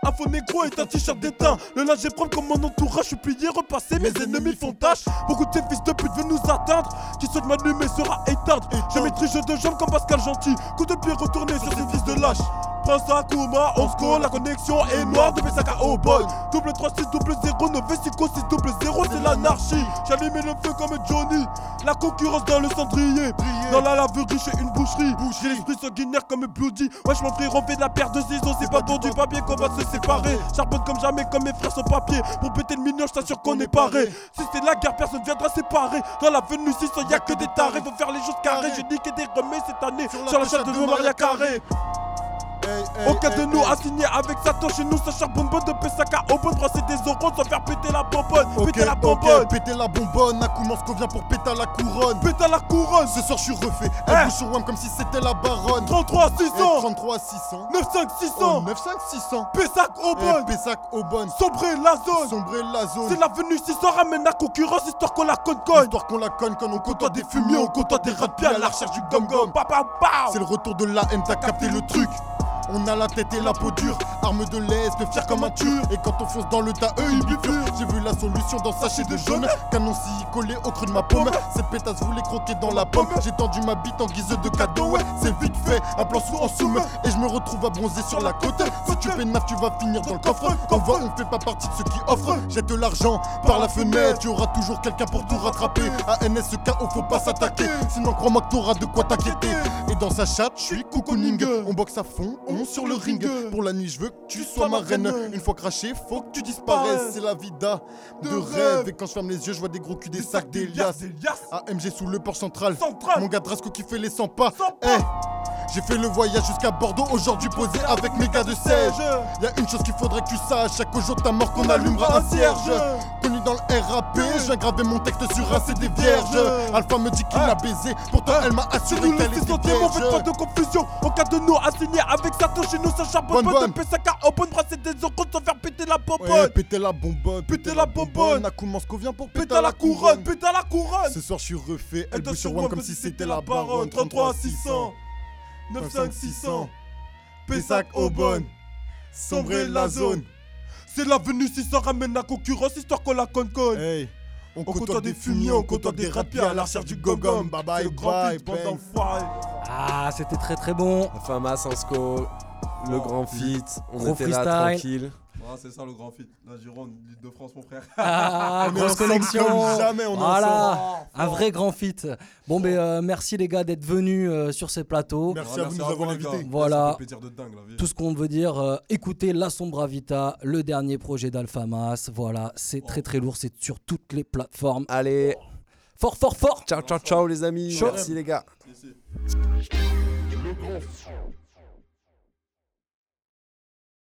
Un faux négro est un t-shirt d'étain. Le linge est propre comme mon entourage. Je suis plié, repassé. Mes ennemis font tâche. Beaucoup de ces fils de pute veulent nous atteindre. Qui souhaitent m'allumer sera éteinte. Je maîtrise de jambes comme Pascal Gentil. Coup de pied retourné sur ces fils de lâche. Prince Akuma, on score, la connexion est noire de Pesaka au boy. Double 3 6 double 0, 9 6 6 double 0, c'est l'anarchie. Allumé le feu comme Johnny. La concurrence dans le cendrier. Dans la laverie, j'ai une boucherie. J'ai l'esprit sanguinaire comme Bloody. Wesh, mon frère, on fait de la paire de ciseaux. C'est pas pour du papier qu'on va se séparer. Charbonne comme jamais, comme mes frères sans papier. Pour péter le mignon, je t'assure qu'on est paré. Si c'est la guerre, personne viendra séparer. Dans la venue 600, y'a que des tarés. Faut faire les choses carrées. J'ai niqué des remets cette année. Sur la chatte de Maria Carré. Aucun de nous a signé avec Satan chez nous, ça charbonne bonne de Pesaka au bon brasser des euros sans faire péter la bonbonne. Péter la bonbonne. péter la bonbonne, Akuma qu'on vient pour péter la couronne. Péter la couronne. Ce soir je suis refait, Eh. elle bouge sur WAM comme si c'était la baronne. 33 600. Eh, 33 600. 95 600. 95 600. Pessac au bon. Eh, Pessac au bon. Sombrer la zone. Sombrer la zone. C'est l'avenue 600 ramène la concurrence histoire qu'on la conne conne. Histoire qu'on la conne conne, on côtoie des fumiers, on côtoie des rats à la recherche du gom gom. C'est le retour de la haine, t'as capté le truc. On a la tête et la peau dure, arme de l'Est, fier comme un tur. Et quand on fonce dans le tas, eux ils. J'ai vu la solution dans sachet de jaune. Canon si collé au creux de ma paume. Cette pétasse voulait croquer dans la pomme. J'ai tendu ma bite en guise de cadeau, ouais, c'est vite fait. Un plan sous en somme. Et je me retrouve à bronzer sur la côte. Si tu pénaves, tu vas finir dans le coffre. Quand va, on fait pas partie de ceux qui offrent. Jette l'argent par la fenêtre, tu auras toujours quelqu'un pour tout rattraper. À NSKO, faut pas s'attaquer. Sinon, crois-moi que t'auras de quoi t'inquiéter. Et dans sa chatte, je suis cocooning. On boxe à fond, on sur le ring. Pour la nuit, je veux que tu sois ma reine. Une fois craché, faut que tu disparaisses. C'est la vida de rêve. Et quand je ferme les yeux, je vois des gros culs, des sacs, des liasses. AMG sous le port central. Mon gars Drasco qui fait les 100 pas. Eh, j'ai fait le voyage jusqu'à Bordeaux, aujourd'hui posé avec mes gars de siège. Y'a une chose qu'il faudrait que tu saches, chaque jour ta mort qu'on allumera un cierge. Connu dans le RAP, viens graver mon texte sur un CD vierge. Alpha me dit qu'il l'a baisé, pourtant elle m'a assuré qu'elle le était 600 on fait pas vierge. de confusion. En cas de assigné avec Satan chez nous, ça charbonne Bonne, pas de bonne. Pesaka au bon brasser des euros sans faire péter la Ouais, bonbonne. péter la bonbonne, Péter la bonbonne. Akuma qu'on vient pour péter la couronne, péter la couronne. Ce soir je suis refait, elle bouge sur WAM comme si c'était la baronne. 33 33 600. 95 600. Pessac au bon. sombrer la zone. C'est l'avenue si ça ramène la concurrence, histoire qu'on la conne conne. Hey, on côtoie des fumiers, on côtoie des rapiers à la recherche du gogom. Bye bye, C'est le grand bye, bang. d'enfoirés. Ah, c'était très très bon. Fama Sansco, le grand fit, on Gros était là tranquille. Ah, c'est ça le grand fit. La Gironde, l'île de France, mon frère. Ah, (laughs) grosse connexion. jamais, on voilà, un vrai grand fit. Bon, ben euh, merci les gars d'être venus euh, sur ces plateaux. Merci à vous de nous avoir invités. Voilà. Ça fait plaisir de dingue, la vie. Tout ce qu'on veut dire, euh, écoutez La Sombra Vita, le dernier projet d'Alphamas. Voilà, c'est très très lourd, c'est sur toutes les plateformes. Allez, Fort, fort, fort. ciao ciao ciao les amis, merci les gars. Le grand